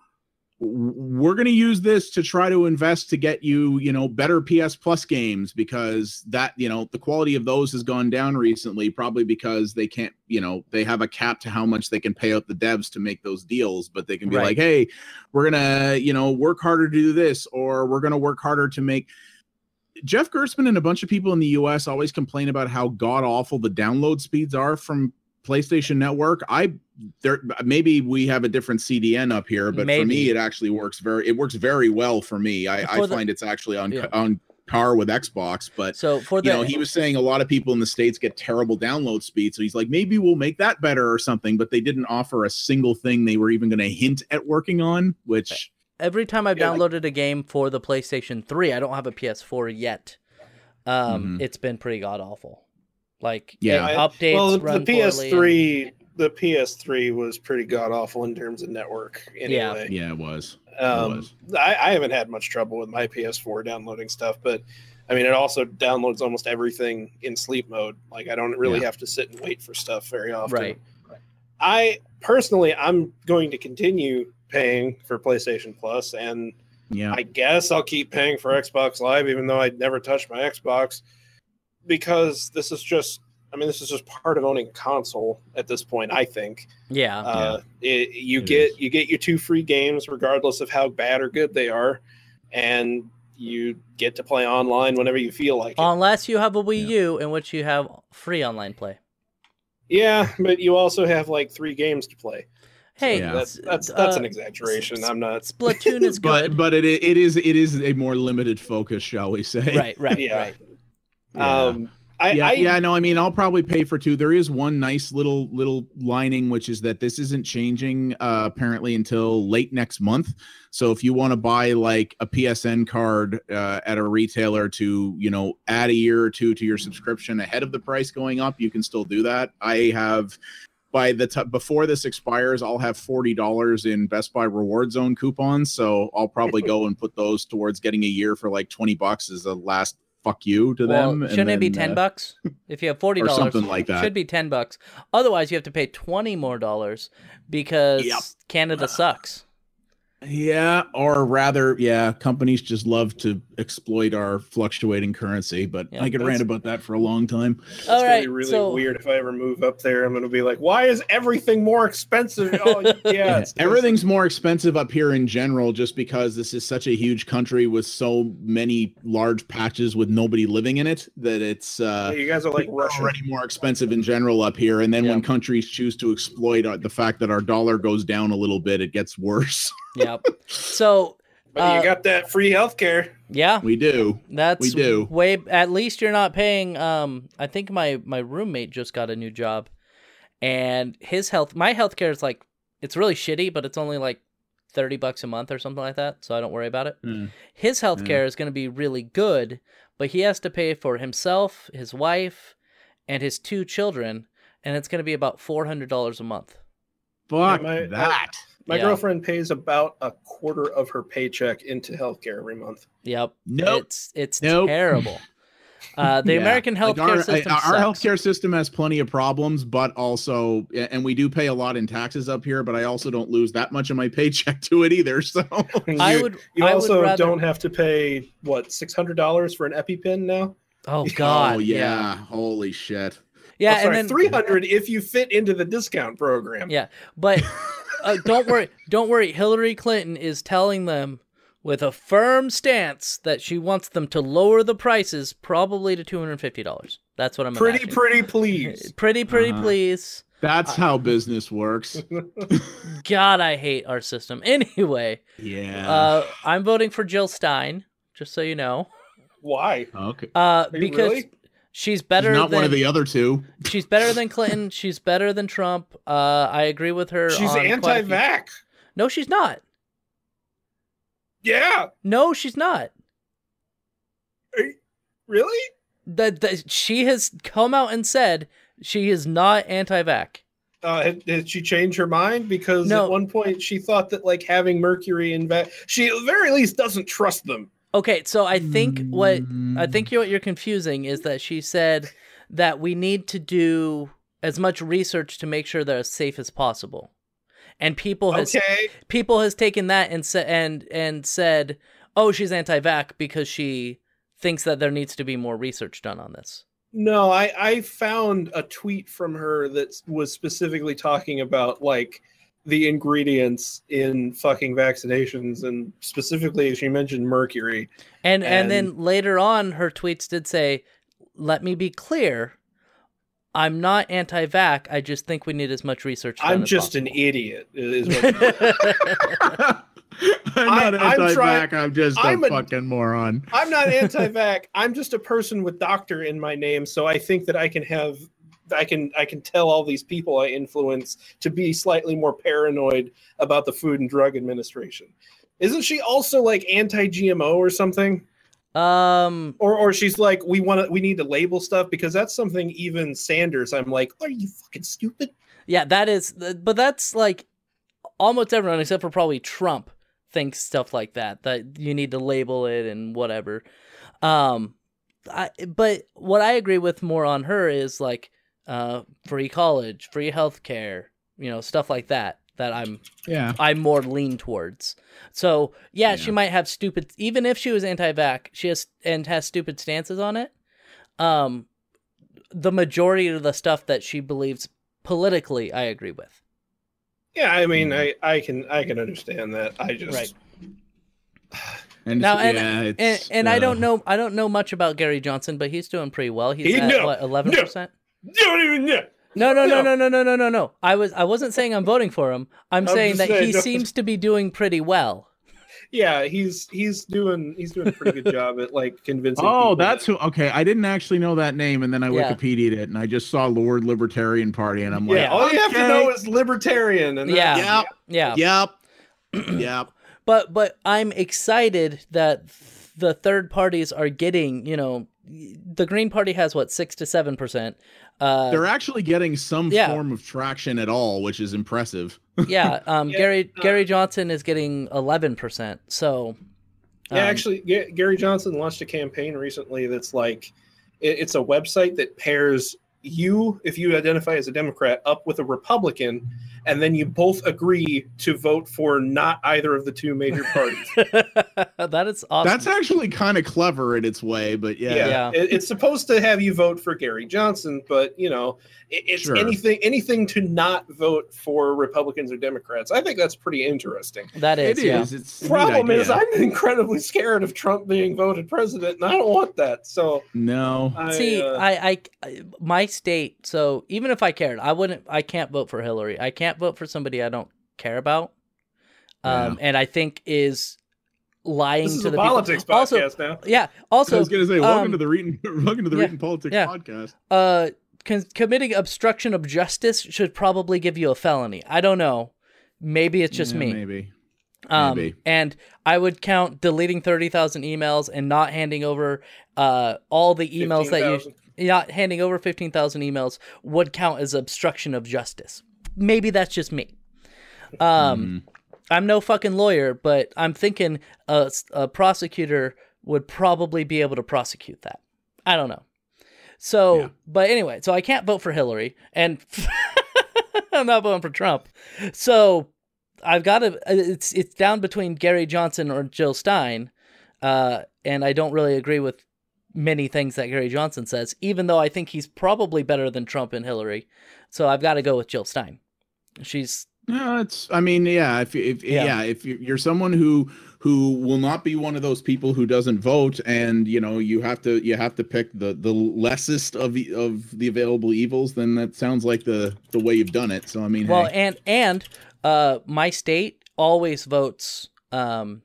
we're going to use this to try to invest to get you, you know, better PS Plus games because that, you know, the quality of those has gone down recently, probably because they can't, you know, they have a cap to how much they can pay out the devs to make those deals, but they can be Right. like, hey, we're gonna you know work harder to do this or we're gonna work harder to make jeff gerstmann and a bunch of people in the us always complain about how god awful the download speeds are from playstation network i there maybe we have a different cdn up here but for me it actually works very it works very well for me i, I For the- find it's actually on Yeah. on par with xbox but So for the you know, he was saying a lot of people in the states get terrible download speed. So he's like, maybe we'll make that better or something. But they didn't offer a single thing they were even going to hint at working on. Which every time I've Yeah, like- downloaded a game for the PlayStation 3, I don't have a PS4 yet. Um, Mhm. it's been pretty god awful. Like Yeah. it I- updates well, the, run the PS3, the PS3 was pretty god awful in terms of network. Yeah. Anyway, yeah, it was. um, was. I, I haven't had much trouble with my PS4 downloading stuff, but I mean, it also downloads almost everything in sleep mode. Like, I don't really Yeah. have to sit and wait for stuff very often. Right. I personally, I'm going to continue paying for PlayStation Plus, and Yeah. I guess I'll keep paying for Xbox Live, even though I'd never touch my Xbox, because this is just. I mean, this is just part of owning a console at this point. I think Yeah. uh, it, you It get is. you get your two free games, regardless of how bad or good they are, and you get to play online whenever you feel like it. Unless you have a Wii Yeah. U in which you have free online play. yeah, but you also have like three games to play. Hey, Yeah. That's that's that's uh, an exaggeration. I'm not. Splatoon is good. but but it it is it is a more limited focus, shall we say? right, right, Yeah. right. Yeah. Um, I, yeah, I yeah, no, I mean, I'll probably pay for two. There is one nice little little lining, which is that this isn't changing uh, apparently until late next month. So if you want to buy like a PSN card uh, at a retailer to, you know, add a year or two to your subscription ahead of the price going up, you can still do that. I have by the t- before this expires, I'll have forty dollars in Best Buy Reward Zone coupons. So I'll probably go and put those towards getting a year for like twenty bucks as a last fuck you to Well, them. shouldn't it be ten uh, bucks if you have forty or dollars? something like that. Should be ten bucks. Otherwise, you have to pay twenty more dollars because Yep. Canada sucks. Yeah, or rather, yeah, companies just love to exploit our fluctuating currency. But Yeah, I could rant about that for a long time. It's All gonna be really so weird if I ever move up there. I'm gonna be like, why is everything more expensive? Oh yeah, it's Everything's more expensive up here in general, just because this is such a huge country with so many large patches with nobody living in it that it's uh, Yeah, you guys are like Russia. already more expensive in general up here. And then Yeah. when countries choose to exploit uh, the fact that our dollar goes down a little bit, it gets worse. Yep. So But uh, you got that free healthcare. yeah, we do. that's we do. way. At least you're not paying. Um, I think my my roommate just got a new job, and his health, my healthcare is like it's really shitty, but it's only like thirty bucks a month or something like that. So I don't worry about it. Hmm. His healthcare is going to be really good, but he has to pay for himself, his wife, and his two children, and it's going to be about four hundred dollars a month. Fuck my- that. My Yeah. girlfriend pays about a quarter of her paycheck into healthcare every month. Yep. Nope. It's it's Nope. terrible. Uh, the Yeah. American Like, healthcare our, system our sucks. healthcare system has plenty of problems, but also, and we do pay a lot in taxes up here. But I also don't lose that much of my paycheck to it either. So I You- would. You I also would rather, don't have to pay what six hundred dollars for an EpiPen now. Oh God. oh yeah. yeah, holy shit. Yeah. oh, sorry, and then three hundred if you fit into the discount program. Yeah, but uh, don't worry. Don't worry. Hillary Clinton is telling them with a firm stance that she wants them to lower the prices, probably to two hundred fifty dollars. That's what I'm pretty, imagining. pretty, please. pretty, pretty, Uh-huh. please. That's how business works. God, I hate our system. Anyway, Yeah. uh, I'm voting for Jill Stein. Just so you know, Why? okay. uh, because really? She's She's better not than one of the other two. she's better than Clinton. She's better than Trump. Uh, I agree with her. She's on quite a few- anti-vax. No, she's not. Yeah, No, she's not. really? that, that she has come out and said she is not anti-vac. Uh, did she change her mind? Because No. at one point she thought that like having mercury in vac, she at the very least doesn't trust them. Okay, so I think what. I hmm. think you what you're confusing is that she said that we need to do as much research to make sure they're as safe as possible. And people has Okay, people has taken that and said and and said, "Oh, she's anti-vac because she thinks that there needs to be more research done on this." no, I I found a tweet from her that was specifically talking about like the ingredients in fucking vaccinations, and specifically she mentioned mercury. And and, And- then later on her tweets did say, "Let me be clear, I'm not anti-vac. I just think we need as much research done I'm as just an idiot. Is what I'm I- not I'm anti-vac. I'm just I'm a a- fucking moron. I'm not anti-vac. I'm just a person with doctor in my name, so I think that I can have I can I can tell all these people I influence to be slightly more paranoid about the Food and Drug Administration. Isn't she also like anti-GMO or something? um, Or or she's like we want to we need to label stuff because that's something even Sanders I'm like, are you fucking stupid? yeah, that is, but that's like almost everyone except for probably Trump thinks stuff like that. That you need to label it and whatever. Um, I but what I agree with more on her is like uh free college, free healthcare, you know, stuff like that. That I'm Yeah. I'm more lean towards. So yeah, she might have stupid. Even if she was anti-vac, she has and has stupid stances on it. Um, the majority of the stuff that she believes politically, I agree with. Yeah, I mean Mhm. I I can I can understand that. I just Right. And Now, and yeah, and, it's, and I uh, don't know I don't know much about Gary Johnson, but he's doing pretty well. He's He- at no, what eleven percent. Don't even know. No, no, no, No. no, no, no, no, no, no. I was I wasn't saying I'm voting for him. I'm I'm saying just that he no. seems to be doing pretty well. Yeah, he's he's doing he's doing a pretty good job at like convincing. Oh, that's that- who. Okay, I didn't actually know that name, and then I Yeah. Wikipedia'd it, and I just saw Lord Libertarian Party, and I'm like, yeah. All you have to know is libertarian, and Yeah. that's- Yep. Yeah. Yep. yep. But but I'm excited that the third parties are getting, you know, the Green Party has what, 6 to 7%. Uh They're actually getting some yeah. form of traction at all, which is impressive. yeah, um Yeah, Gary uh, Gary Johnson is getting 11%. So Yeah, um, actually, Ga- Gary Johnson launched a campaign recently that's like it, it's a website that pairs you, if you identify as a Democrat, up with a Republican, and then you both agree to vote for not either of the two major parties. that is awesome. That's actually kind of clever in its way, but yeah. yeah, Yeah. It- it's supposed to have you vote for Gary Johnson, but you know, it, it's Sure. anything anything to not vote for Republicans or Democrats. I think that's pretty interesting. that is, It yeah. is. It's Problem is. I'm incredibly scared of Trump being voted president, and I don't want that. So, no. I, See, uh, I, I, I- my state. So even if I cared, I wouldn't. I can't vote for Hillary. I can't vote for somebody I don't care about. Um, and I think is lying this is to the politics people. Also, podcast now. yeah. I Also, was gonna say, welcome um, to the Reetin, welcome to the yeah, Reetin politics yeah. podcast. uh, con- committing obstruction of justice should probably give you a felony. I don't know. Maybe it's just Yeah, me. Maybe. Um, Maybe. and I would count deleting thirty thousand emails and not handing over uh all the emails that you 15,000. Not handing over 15,000 emails would count as obstruction of justice. Maybe that's just me. Um, Mm. I'm no fucking lawyer, but I'm thinking a, a prosecutor would probably be able to prosecute that. I don't know. So, Yeah. but anyway, so I can't vote for Hillary, and I'm not voting for Trump. So I've got to. It's it's down between Gary Johnson or Jill Stein, uh, and I don't really agree with many things that Gary Johnson says, even though I think he's probably better than Trump and Hillary. So I've got to go with Jill Stein. She's No, it's. I mean, yeah. If if Yeah. yeah, if you- you're someone who who will not be one of those people who doesn't vote, and you know you have to you have to pick the the lessest of the of the available evils, then that sounds like the the way you've done it. So I mean, well, hey. and and uh, my state always votes um,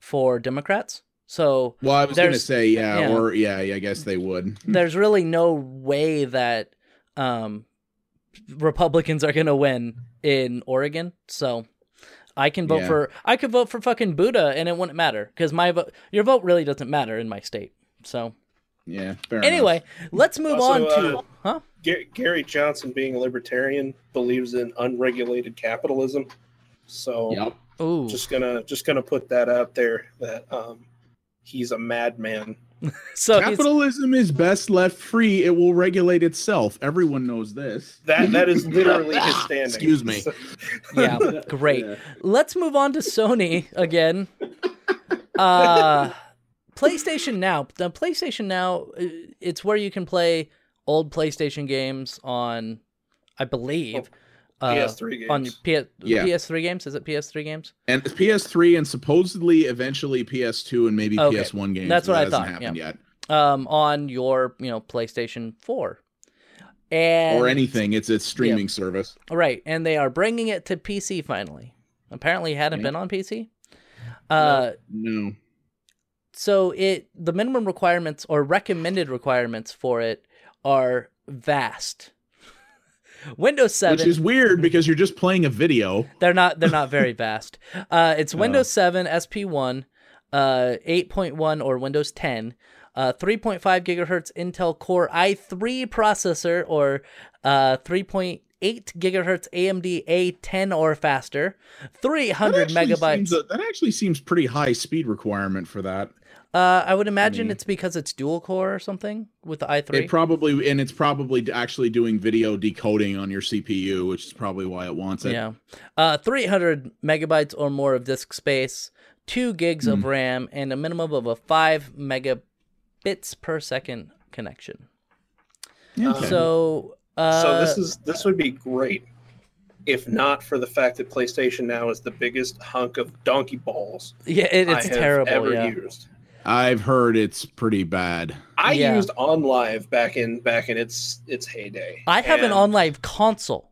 for Democrats. So well, I was gonna say yeah, yeah. or yeah, yeah, I guess they would. there's really no way that um, Republicans are gonna win in Oregon. So I can vote Yeah. for I could vote for fucking Buddha and it wouldn't matter because my vote your vote really doesn't matter in my state. So Yeah. Fair enough. anyway, let's move Also, on to uh, huh? Ga- Gary Johnson, being a libertarian, believes in unregulated capitalism. So, Yep. Ooh, just gonna just gonna put that out there that um, he's a madman. so he's, Capitalism is best left free. It will regulate itself. Everyone knows this. That that is literally his standing. Excuse me. So- yeah, great. Yeah. Let's move on to Sony again. Uh PlayStation Now. The PlayStation Now uh, it's where you can play old PlayStation games on I believe uh, PS3 games. on P- Yeah. PS3 games. Is it PS3 games? And PS3 and supposedly eventually PS2 and maybe Okay. PS1 games. That's but what I that thought, hasn't happened yet. Um on your, you know, PlayStation 4. And Or anything. It's a streaming service. Right, and they are bringing it to PC finally. Apparently it hadn't Yeah. been on PC. Uh No. so it the minimum requirements or recommended requirements for it are vast. Windows 7 Which is weird because you're just playing a video. they're not they're not very fast. Uh it's Oh. Windows 7 SP1 uh 8.1 or Windows 10 uh 3.5 gigahertz Intel Core i3 processor or uh 3.8 gigahertz AMD A10 or faster, 300 That megabytes. a- that actually seems pretty high speed requirement for that. Uh, I would imagine mean- it's because it's dual core or something with the i3. It probably and it's probably actually doing video decoding on your CPU, which is probably why it wants it. yeah. Uh, 300 megabytes or more of disk space, 2 gigs of Hmm. RAM, and a minimum of a 5 megabits per second connection. Okay. So, uh, so this is this would be great if not for the fact that PlayStation Now is the biggest hunk of donkey balls yeah, it, I it's have terrible. ever Yeah. used. I've heard it's pretty bad. I Yeah. used OnLive back in back in its its heyday. I have an and OnLive console.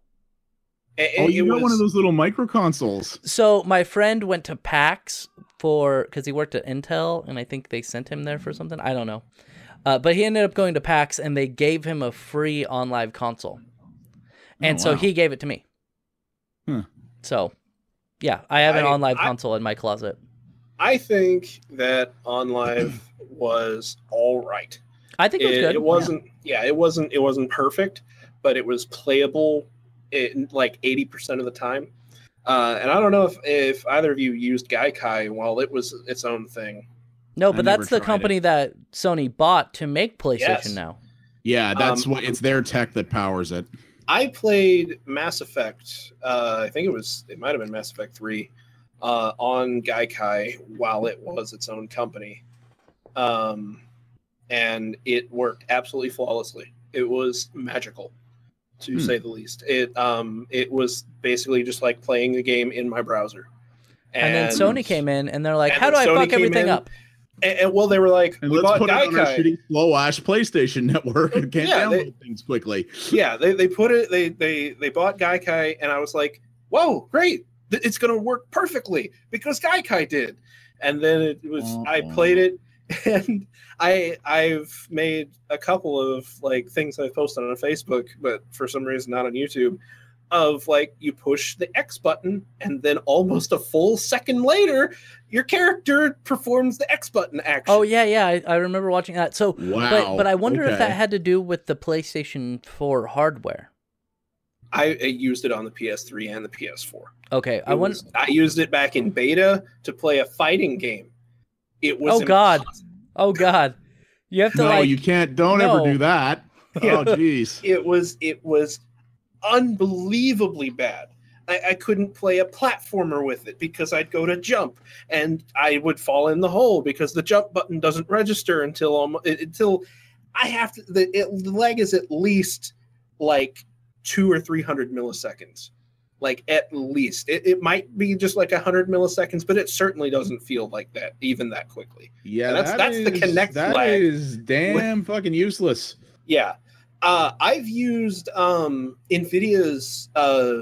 it- Oh, you got one of those little micro consoles. So my friend went to PAX for because he worked at Intel, and I think they sent him there for something. I don't know, uh, but he ended up going to PAX, and they gave him a free OnLive console, and Oh, so wow. he gave it to me. Hmm. So, yeah, I have an I- OnLive I- console in my closet. I think that OnLive was all right. I think it was good. It wasn't. yeah it wasn't it wasn't perfect but it was playable in like 80% of the time uh, and i don't know if, if either of you used gaikai while it was its own thing No, but never that's the tried it. company that Sony bought to make PlayStation Yes. now. Yeah, that's Um, what it's their tech that powers it. i played mass effect uh, i think it was it might have been mass effect 3 uh, on gaikai while it was its own company um, and it worked absolutely flawlessly it was magical to Hmm. say the least. It um it was basically just like playing the game in my browser. And, then Sony came in, and they're like, and "How do I Sony fuck everything in, up?" And, and, well, they were like, And we let's bought put it on our Gaikai. shitty slow ash PlayStation network and can't Yeah, download they- things quickly. yeah, they, they put it. They they they bought Gaikai, and I was like, whoa, great! Th- It's gonna work perfectly because Gaikai did. And then it was I mm-hmm. played it, and I I've made a couple of like things I've posted on Facebook, but for some reason not on YouTube. Of like you push the X button, and then almost a full second later, your character performs the X button action. Oh yeah, yeah, I, I remember watching that. So, Wow. but but I wonder if that had to do with the PlayStation 4 hardware. I, I used it on the PS3 and the PS4. Okay, I It wonder. was- I used it back in beta to play a fighting game. It was Oh, God. Oh God, you have to no, like. you can't. Don't No. ever do that. Yeah. Oh, jeez. It was it was unbelievably bad. I, I couldn't play a platformer with it because I'd go to jump and I would fall in the hole because the jump button doesn't register until almost, until I have to. The, it, the lag is at least like two or three hundred milliseconds, like at least. It, it might be just like hundred milliseconds, but it certainly doesn't feel like that even that quickly. Yeah, That's- that that's the connect That lag. is damn fucking useless. Yeah. Uh, I've used um, NVIDIA's uh,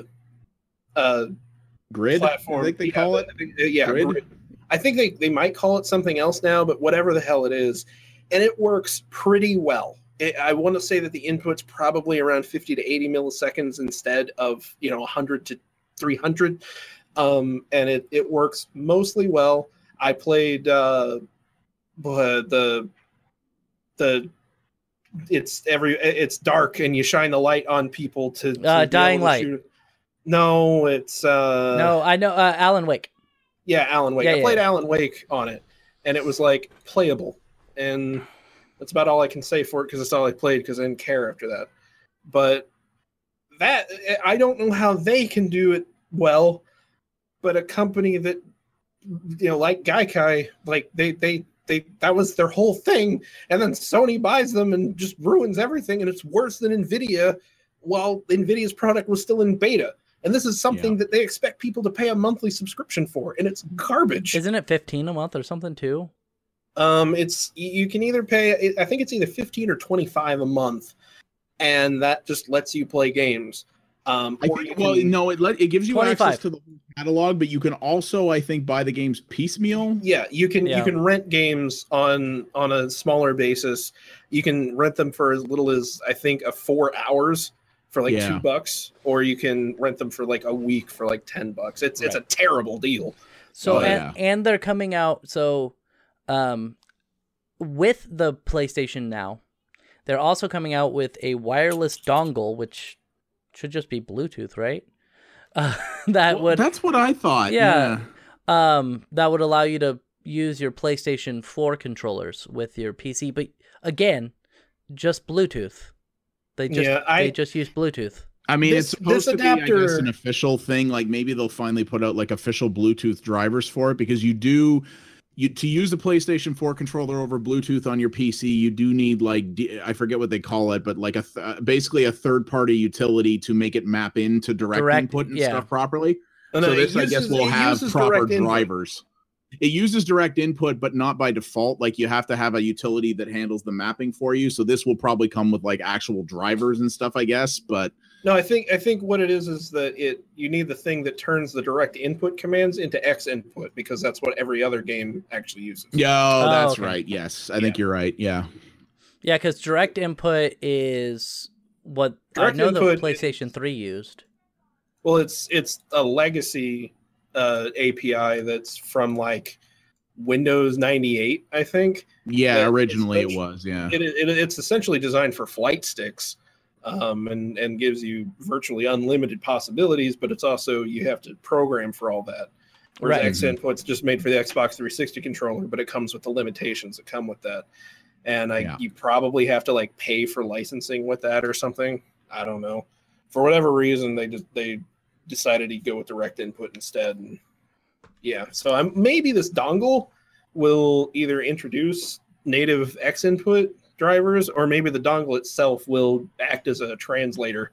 uh, Grid, platform. I think they yeah, call it. I think- uh, yeah, Grid? Grid. I think they, they might call it something else now, but whatever the hell it is. And it works pretty well. It, I want to say that the input's probably around 50 to 80 milliseconds instead of, you know, 100 to 300. Um, and it, it works mostly well. I played uh, uh, the the it's every it's dark and you shine the light on people to, to Uh, Dying Light. shoot. No, it's uh no, I know uh, Alan Wake. yeah, Alan Wake. Yeah, I yeah. played Alan Wake on it, and it was like playable, and that's about all I can say for it because it's all I played because I didn't care after that. But that I don't know how they can do it well, but a company that you know, like Gaikai, like they they they that was their whole thing, and then Sony buys them and just ruins everything, and it's worse than Nvidia. While Nvidia's product was still in beta. And this is something that they expect people to pay a monthly subscription for, and it's garbage. Isn't it 15 a month or something too? Um, it's you you can either pay. I think it's either fifteen or twenty five a month, and that just lets you play games. Um, I think, well, can- no, it let it gives you 25. access to the catalog, but you can also, I think, buy the games piecemeal. yeah, you can Yeah. you can rent games on on a smaller basis. You can rent them for as little as I think a four hours for like Yeah. two bucks, or you can rent them for like a week for like ten bucks. It's it's a terrible deal. So Oh, and, yeah. and they're coming out so um with the PlayStation now. They're also coming out with a wireless dongle which should just be Bluetooth, right? Uh, that Well, would That's what I thought. Yeah. um that would allow you to use your PlayStation 4 controllers with your PC, but again, just Bluetooth. They just Yeah, I- they just use Bluetooth. I mean, This- it's supposed this to be, I guess, an official thing. Like maybe they'll finally put out like official Bluetooth drivers for it because you do. You, to use the PlayStation 4 controller over Bluetooth on your PC, you do need like I forget what they call it, but like a th- uh, basically a third party utility to make it map into direct, Direct- input and yeah. stuff properly. And so it this, I guess, will have proper direct input. drivers. it uses direct input, but not by default. Like you have to have a utility that handles the mapping for you. So this will probably come with like actual drivers and stuff, I guess. But No, I think I think what it is is that it you need the thing that turns the direct input commands into X input because that's what every other game actually uses. yeah, oh, Oh, that's okay. right. Yes, I think you're right. Yeah. Yeah, because direct input is what Direct I know input the is- PlayStation 3 used. Well, it's it's a legacy uh, API that's from like Windows 98, I think. Yeah, Yeah, originally it was. Yeah. It, it, it's essentially designed for flight sticks um, and, and gives you virtually unlimited possibilities, but it's also, you have to program for all that. Whereas Right. X Input's just made for the Xbox 360 controller, but it comes with the limitations that come with that. And I, Yeah. you probably have to like pay for licensing with that or something. I don't know. For whatever reason, they just they decided to go with direct input instead. And yeah, so I'm maybe this dongle will either introduce native X input drivers, or maybe the dongle itself will act as a translator.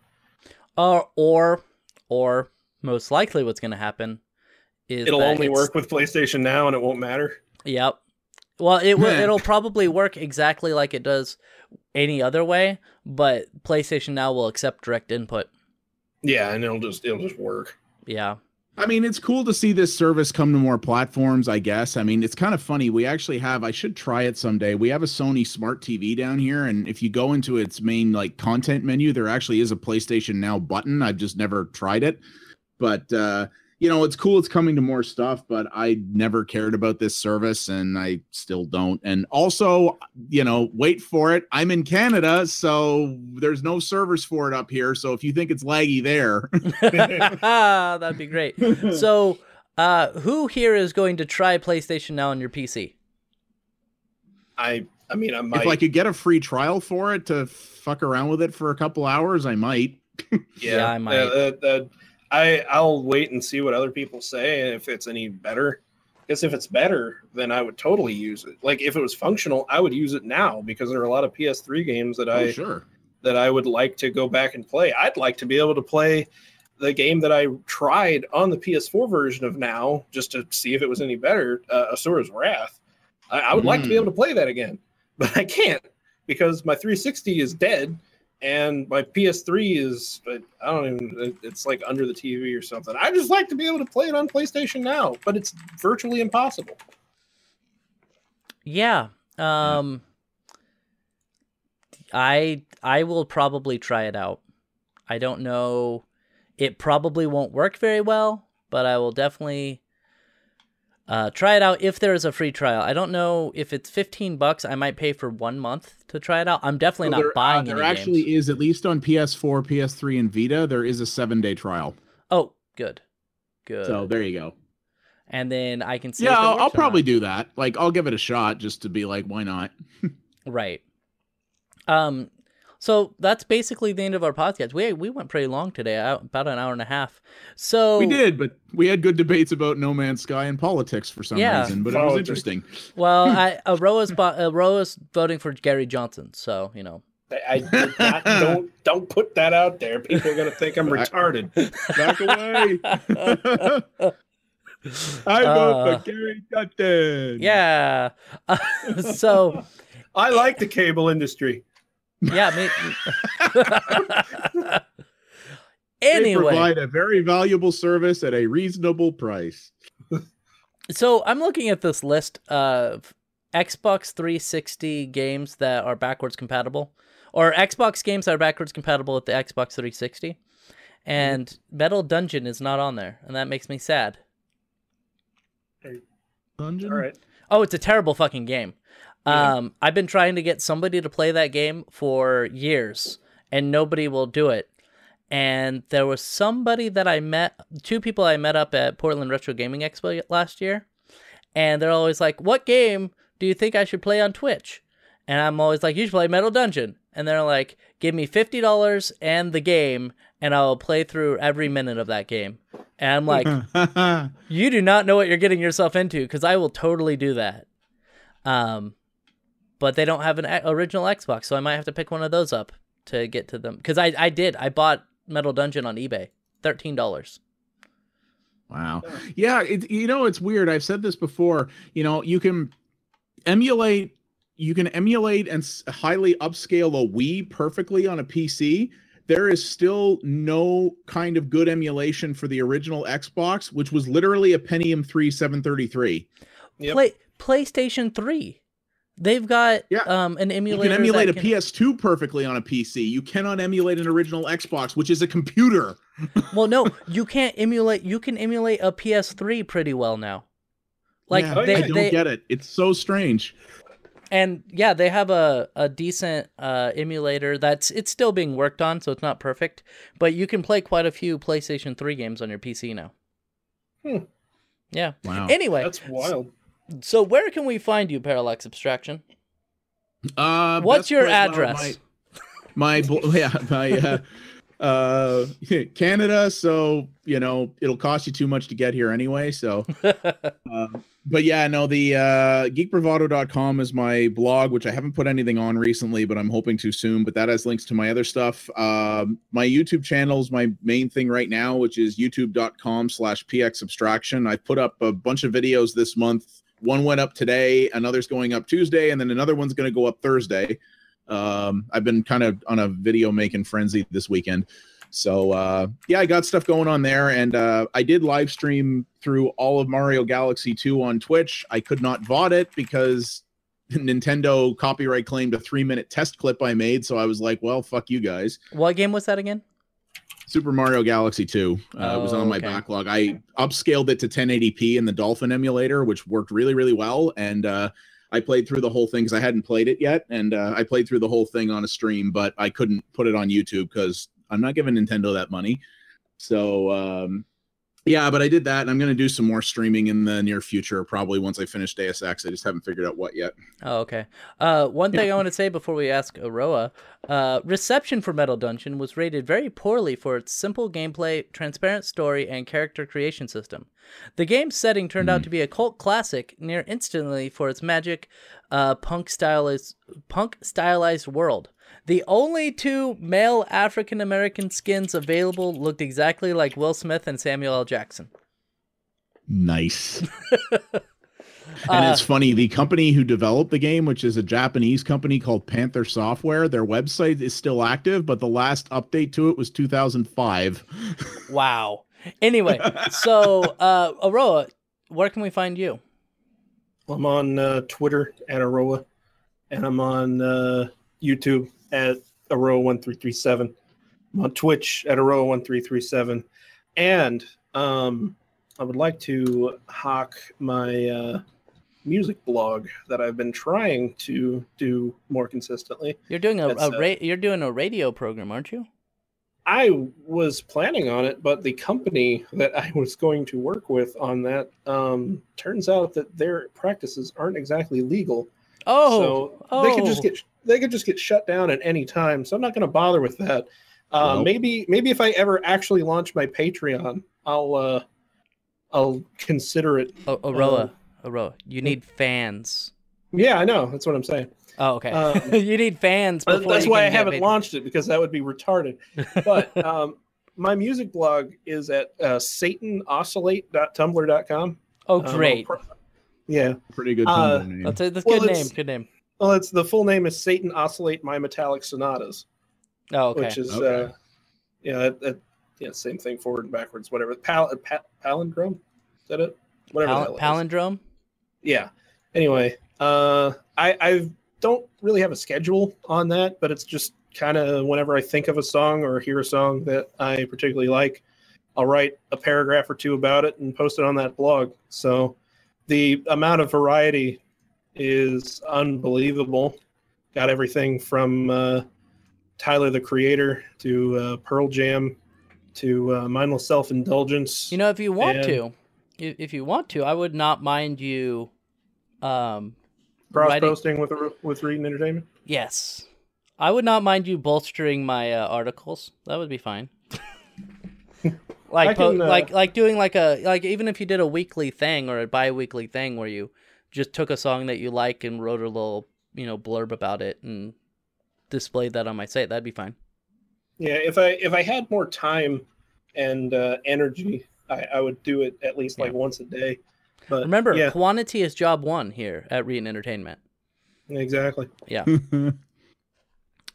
Or, or, or most likely what's going to happen is It'll that only it's- work with PlayStation Now, and it won't matter. Yep. Well, it will. It'll probably work exactly like it does any other way, but PlayStation Now will accept direct input. Yeah, and it'll just it'll just work. Yeah. I mean, it's cool to see this service come to more platforms, I guess. I mean, it's kind of funny. We actually have, I should try it someday. We have a Sony Smart TV down here, and if you go into its main like content menu, there actually is a PlayStation Now button. I've just never tried it. But uh, you know, it's cool it's coming to more stuff, but I never cared about this service and I still don't. And also, you know, wait for it. I'm in Canada, so there's no servers for it up here. So if you think it's laggy there, That'd be great. So, uh, who here is going to try PlayStation Now on your PC? I I mean I might if I could get a free trial for it to fuck around with it for a couple hours, I might. Yeah, I might. Uh, that- that- I I'll wait and see what other people say and if it's any better. Because if it's better, then I would totally use it. Like if it was functional, I would use it now because there are a lot of PS3 games that I oh, sure. that I would like to go back and play. I'd like to be able to play the game that I tried on the PS4 version of now just to see if it was any better. Uh, Asura's Wrath. I, I would like to be Mm. able to play that again, but I can't because my 360 is dead and my PS3 is I don't even it's like under the TV or something. I just like to be able to play it on PlayStation now, but it's virtually impossible. Yeah. Um I I will probably try it out. I don't know it probably won't work very well, but I will definitely uh, try it out if there is a free trial. I don't know if it's 15 bucks. I might pay for 1 month to try it out. I'm definitely So not there, uh, buying there any actually games. is at least on PS4, PS3, and Vita. There is a seven day trial. Oh, good. Good. So there you go. and then I can see Yeah, I'll, I'll probably not. do that. Like, I'll give it a shot just to be like, why not? Right. Um. So that's basically the end of our podcast. We we went pretty long today, uh, about an hour and a half. So We did, but we had good debates about No Man's Sky and politics for some Yeah. reason. But it was interesting. Well, I Aroa's bo- Aroa's voting for Gary Johnson. So you know. I, I not, don't don't put that out there. People are gonna think I'm retarded. Back away. I vote Uh, for Gary Johnson. Yeah. so I like the cable industry. Yeah. Me, They provide a very valuable service at a reasonable price. so I'm looking at this list of Xbox 360 games that are backwards compatible, or Xbox games that are backwards compatible with the Xbox 360, mm-hmm. and Metal Dungeon is not on there, and that makes me sad. Dungeon? All right. Oh, it's a terrible fucking game. Yeah. Um, I've been trying to get somebody to play that game for years, and nobody will do it. And there was somebody that I met, two people I met up at Portland Retro Gaming Expo last year, and they're always like, "What game do you think I should play on Twitch?" And I'm always like, "You should play Metal Dungeon." And they're like, "Give me fifty dollars and the game, and I'll play through every minute of that game." And I'm like, you do not know what you're getting yourself into because I will totally do that. Um, but they don't have an original Xbox, so I might have to pick one of those up to get to them. Because I I did I bought Metal Dungeon on eBay, thirteen dollars. Wow. Yeah, it, you know it's weird. I've said this before. You know, you can emulate you can emulate and highly upscale a Wii perfectly on a PC. There is still no kind of good emulation for the original Xbox, which was literally a Pentium 3 733. Yep. Play PlayStation 3. They've got Yeah. um an emulator. You can emulate a can- PS2 perfectly on a PC. You cannot emulate an original Xbox, which is a computer. Well, no, you can't emulate. You can emulate a PS3 pretty well now. Like Yeah, they, I don't they get it. It's so strange. and yeah, they have a a decent uh, emulator that's it's still being worked on, so it's not perfect, but you can play quite a few PlayStation 3 games on your PC now. Hmm. Yeah. Wow. Anyway, That's wild. So where can we find you, Parallax Abstraction? Uh, What's your address? My, my yeah, my uh, uh, Canada. So you know it'll cost you too much to get here anyway. So, uh, but yeah, no, the uh, geekbravado.com is my blog, which I haven't put anything on recently, but I'm hoping to soon. But that has links to my other stuff. Um, my YouTube channel is my main thing right now, which is youtube.com slash px abstraction. I put up a bunch of videos this month. One went up today, another's going up Tuesday, and then another one's going to go up Thursday. Um, I've been kind of on a video making frenzy this weekend. So uh, yeah, I got stuff going on there, and uh, I did live stream through all of Mario Galaxy 2 on Twitch. I could not VOD it because Nintendo copyright claimed a three minute test clip I made. So I was like, well, fuck you guys. what game was that again? Super Mario Galaxy 2 uh, was Oh, on my okay. backlog. I upscaled it to 1080p in the Dolphin emulator, which worked really, really well. And uh, I played through the whole thing because I hadn't played it yet. And uh, I played through the whole thing on a stream, but I couldn't put it on YouTube because I'm not giving Nintendo that money. So, um, yeah, but I did that. And I'm going to do some more streaming in the near future, probably once I finish Deus Ex. I just haven't figured out what yet. Oh, okay. Uh, one thing I want to say before we ask Aroa, uh, reception for Metal Dungeon was rated very poorly for its simple gameplay, transparent story, and character creation system. The game's setting turned out to be a cult classic near instantly for its magic, uh, punk stylized punk stylized world. The only two male African American skins available looked exactly like Will Smith and Samuel L. Jackson. Nice. Uh, And it's funny, the company who developed the game, which is a Japanese company called Panther Software, their website is still active, but the last update to it was 2005. Wow. Anyway, so uh, Aroa, where can we find you? I'm on uh, Twitter at Aroa, and I'm on uh, YouTube at Aroa1337. I'm on Twitch at Aroa1337. And um, I would like to hawk my uh, music blog that I've been trying to do more consistently. You're doing a, a uh, ra- you're doing a radio program, aren't you? I was planning on it, but the company that I was going to work with on that um, turns out that their practices aren't exactly legal. Oh, so they could just oh. get they could just get shut down at any time. So I'm not going to bother with that. Uh, Well- maybe maybe if I ever actually launch my Patreon, I'll uh, I'll consider it. oh, Aroa, Aroa. You need fans. Yeah, I know. That's what I'm saying. Oh, okay. Um, you need fans. Uh, Before That's you why I can get haven't paid. launched it because that would be retarded. But um, my music blog is at uh, satanoscillate.tumblr.com. Oh, Um, I'll great. pro- yeah. Pretty good Uh, name. That's a, that's a Well, good name. Good name. Well, it's the full name is Satan Oscillate My Metallic Sonatas, Oh, okay. which is Okay. uh, yeah, that, that, yeah, same thing forward and backwards, whatever. Pal, pa, palindrome, is that it? Whatever. Pal- hell it is. palindrome. yeah anyway uh i i don't really have a schedule on that but it's just kind of whenever i think of a song or hear a song that i particularly like i'll write a paragraph or two about it and post it on that blog so the amount of variety is unbelievable got everything from uh, tyler the creator to uh, pearl jam to uh, mindless self-indulgence You know, if you want And- to, if, if you want to, I would not mind you. Um, cross writing- posting with with Reetin Entertainment yes, I would not mind you bolstering my uh, articles. That would be fine. like, I po- uh, like, like doing like a like even if you did a weekly thing or a bi-weekly thing where you just took a song that you like and wrote a little you know blurb about it and displayed that on my site, that'd be fine. Yeah, if I if I had more time and uh, energy, I, I would do it at least like Yeah. once a day. But Remember, yeah, quantity is job one here at Reetin Entertainment. exactly. Yeah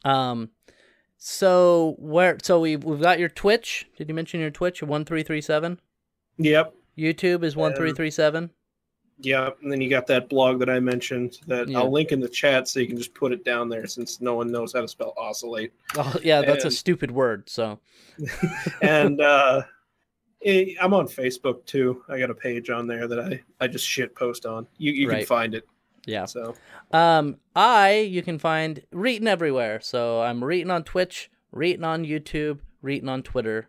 um, so where? So we we've got your Twitch. Did you mention your Twitch? One three three seven. Yep. YouTube is one three three seven. Yeah, and then you got that blog that I mentioned that Yeah. I'll link in the chat so you can just put it down there since no one knows how to spell oscillate. Oh yeah, that's a stupid word. So and uh eh, I'm on Facebook too. I got a page on there that I I just shit post on. You you Right. can find it. yeah. So Um, I you can find Reetin everywhere. So I'm Reetin on Twitch, Reetin on YouTube, Reetin on Twitter.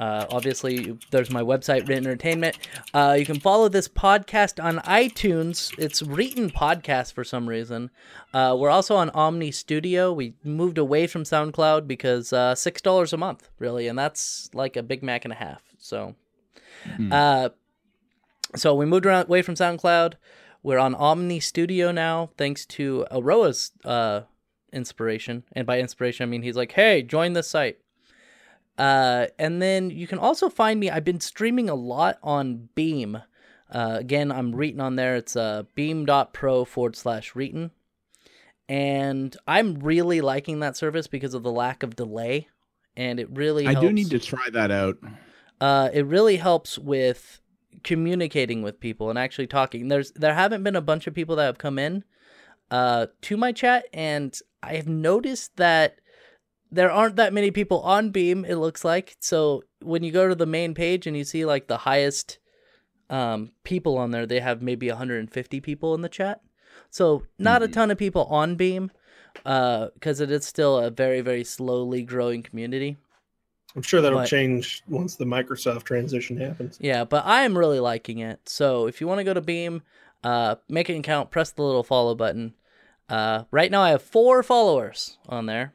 Uh, obviously, there's my website, Reetin Entertainment. Uh, you can follow this podcast on iTunes. It's Reetin Podcast for some reason. Uh, we're also on Omny Studio. We moved away from SoundCloud because uh, six dollars a month, really, and that's like a Big Mac and a half. So, uh, so we moved around away from SoundCloud. We're on Omny Studio now, thanks to Aroa's uh, inspiration. And by inspiration, I mean he's like, "Hey, join this site." Uh, and then you can also find me. I've been streaming a lot on Beam. Uh, again, I'm Reetin on there. It's uh, beam.pro forward slash Reetin. And I'm really liking that service because of the lack of delay. And it really I do need to try that out. uh, it really helps with communicating with people and actually talking. There's there haven't been a bunch of people that have come in uh, to my chat, and I have noticed that there aren't that many people on Beam. It looks like so when you go to the main page and you see like the highest um, people on there, they have maybe 150 people in the chat. So not a Mhm. ton of people on Beam because it is still a very very slowly growing community. I'm sure that'll But- change once the Microsoft transition happens. Yeah, but I am really liking it. So if you want to go to Beam, uh, make an account, press the little follow button. Uh, right now I have four followers on there,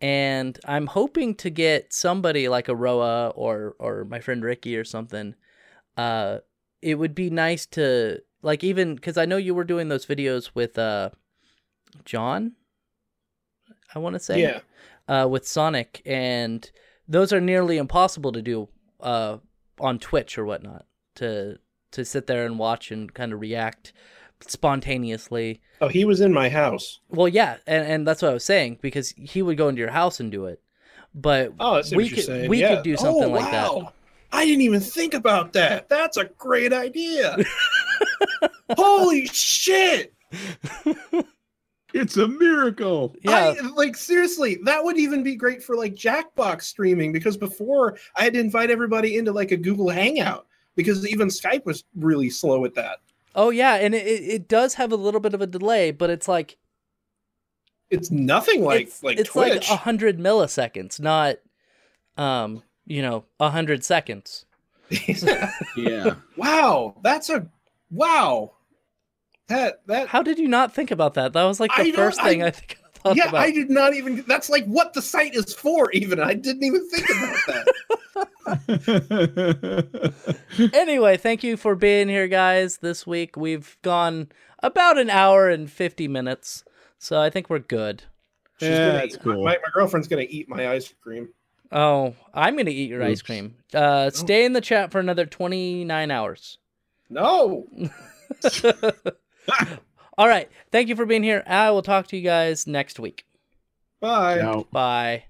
and I'm hoping to get somebody like Aroa or or my friend Ricky or something. Uh, it would be nice to like even because I know you were doing those videos with uh, John. I want to say Yeah. uh, with Sonic, and those are nearly impossible to do uh, on Twitch or whatnot. To to sit there and watch and kind of react spontaneously. Oh, he was in my house. Well, yeah, and, and that's what I was saying because he would go into your house and do it. But Oh, we could saying. we yeah. could do something oh, like that. Oh, wow. I didn't even think about that. That's a great idea. Holy shit! It's a miracle. Yeah, I, like seriously, that would even be great for like Jackbox streaming because before I had to invite everybody into like a Google Hangout because even Skype was really slow at that. Oh yeah, and it, it it does have a little bit of a delay, but it's like It's nothing like it's, like it's like a hundred milliseconds, not um you know a hundred seconds. Yeah. wow, that's a wow. That that How did you not think about that? That was like the I first thing I, I- think I thought yeah, about. I did not even. That's like what the site is for. Even I didn't even think about that. anyway, thank you for being here, guys. This week we've gone about an hour and fifty minutes, so I think we're good. She's Yeah, gonna that's eat- cool. My, my girlfriend's gonna eat my ice cream. Oh, I'm gonna eat your ice cream. Uh, stay in the chat for another twenty nine hours. No. All right, thank you for being here. I will talk to you guys next week. Bye. Ciao. Bye.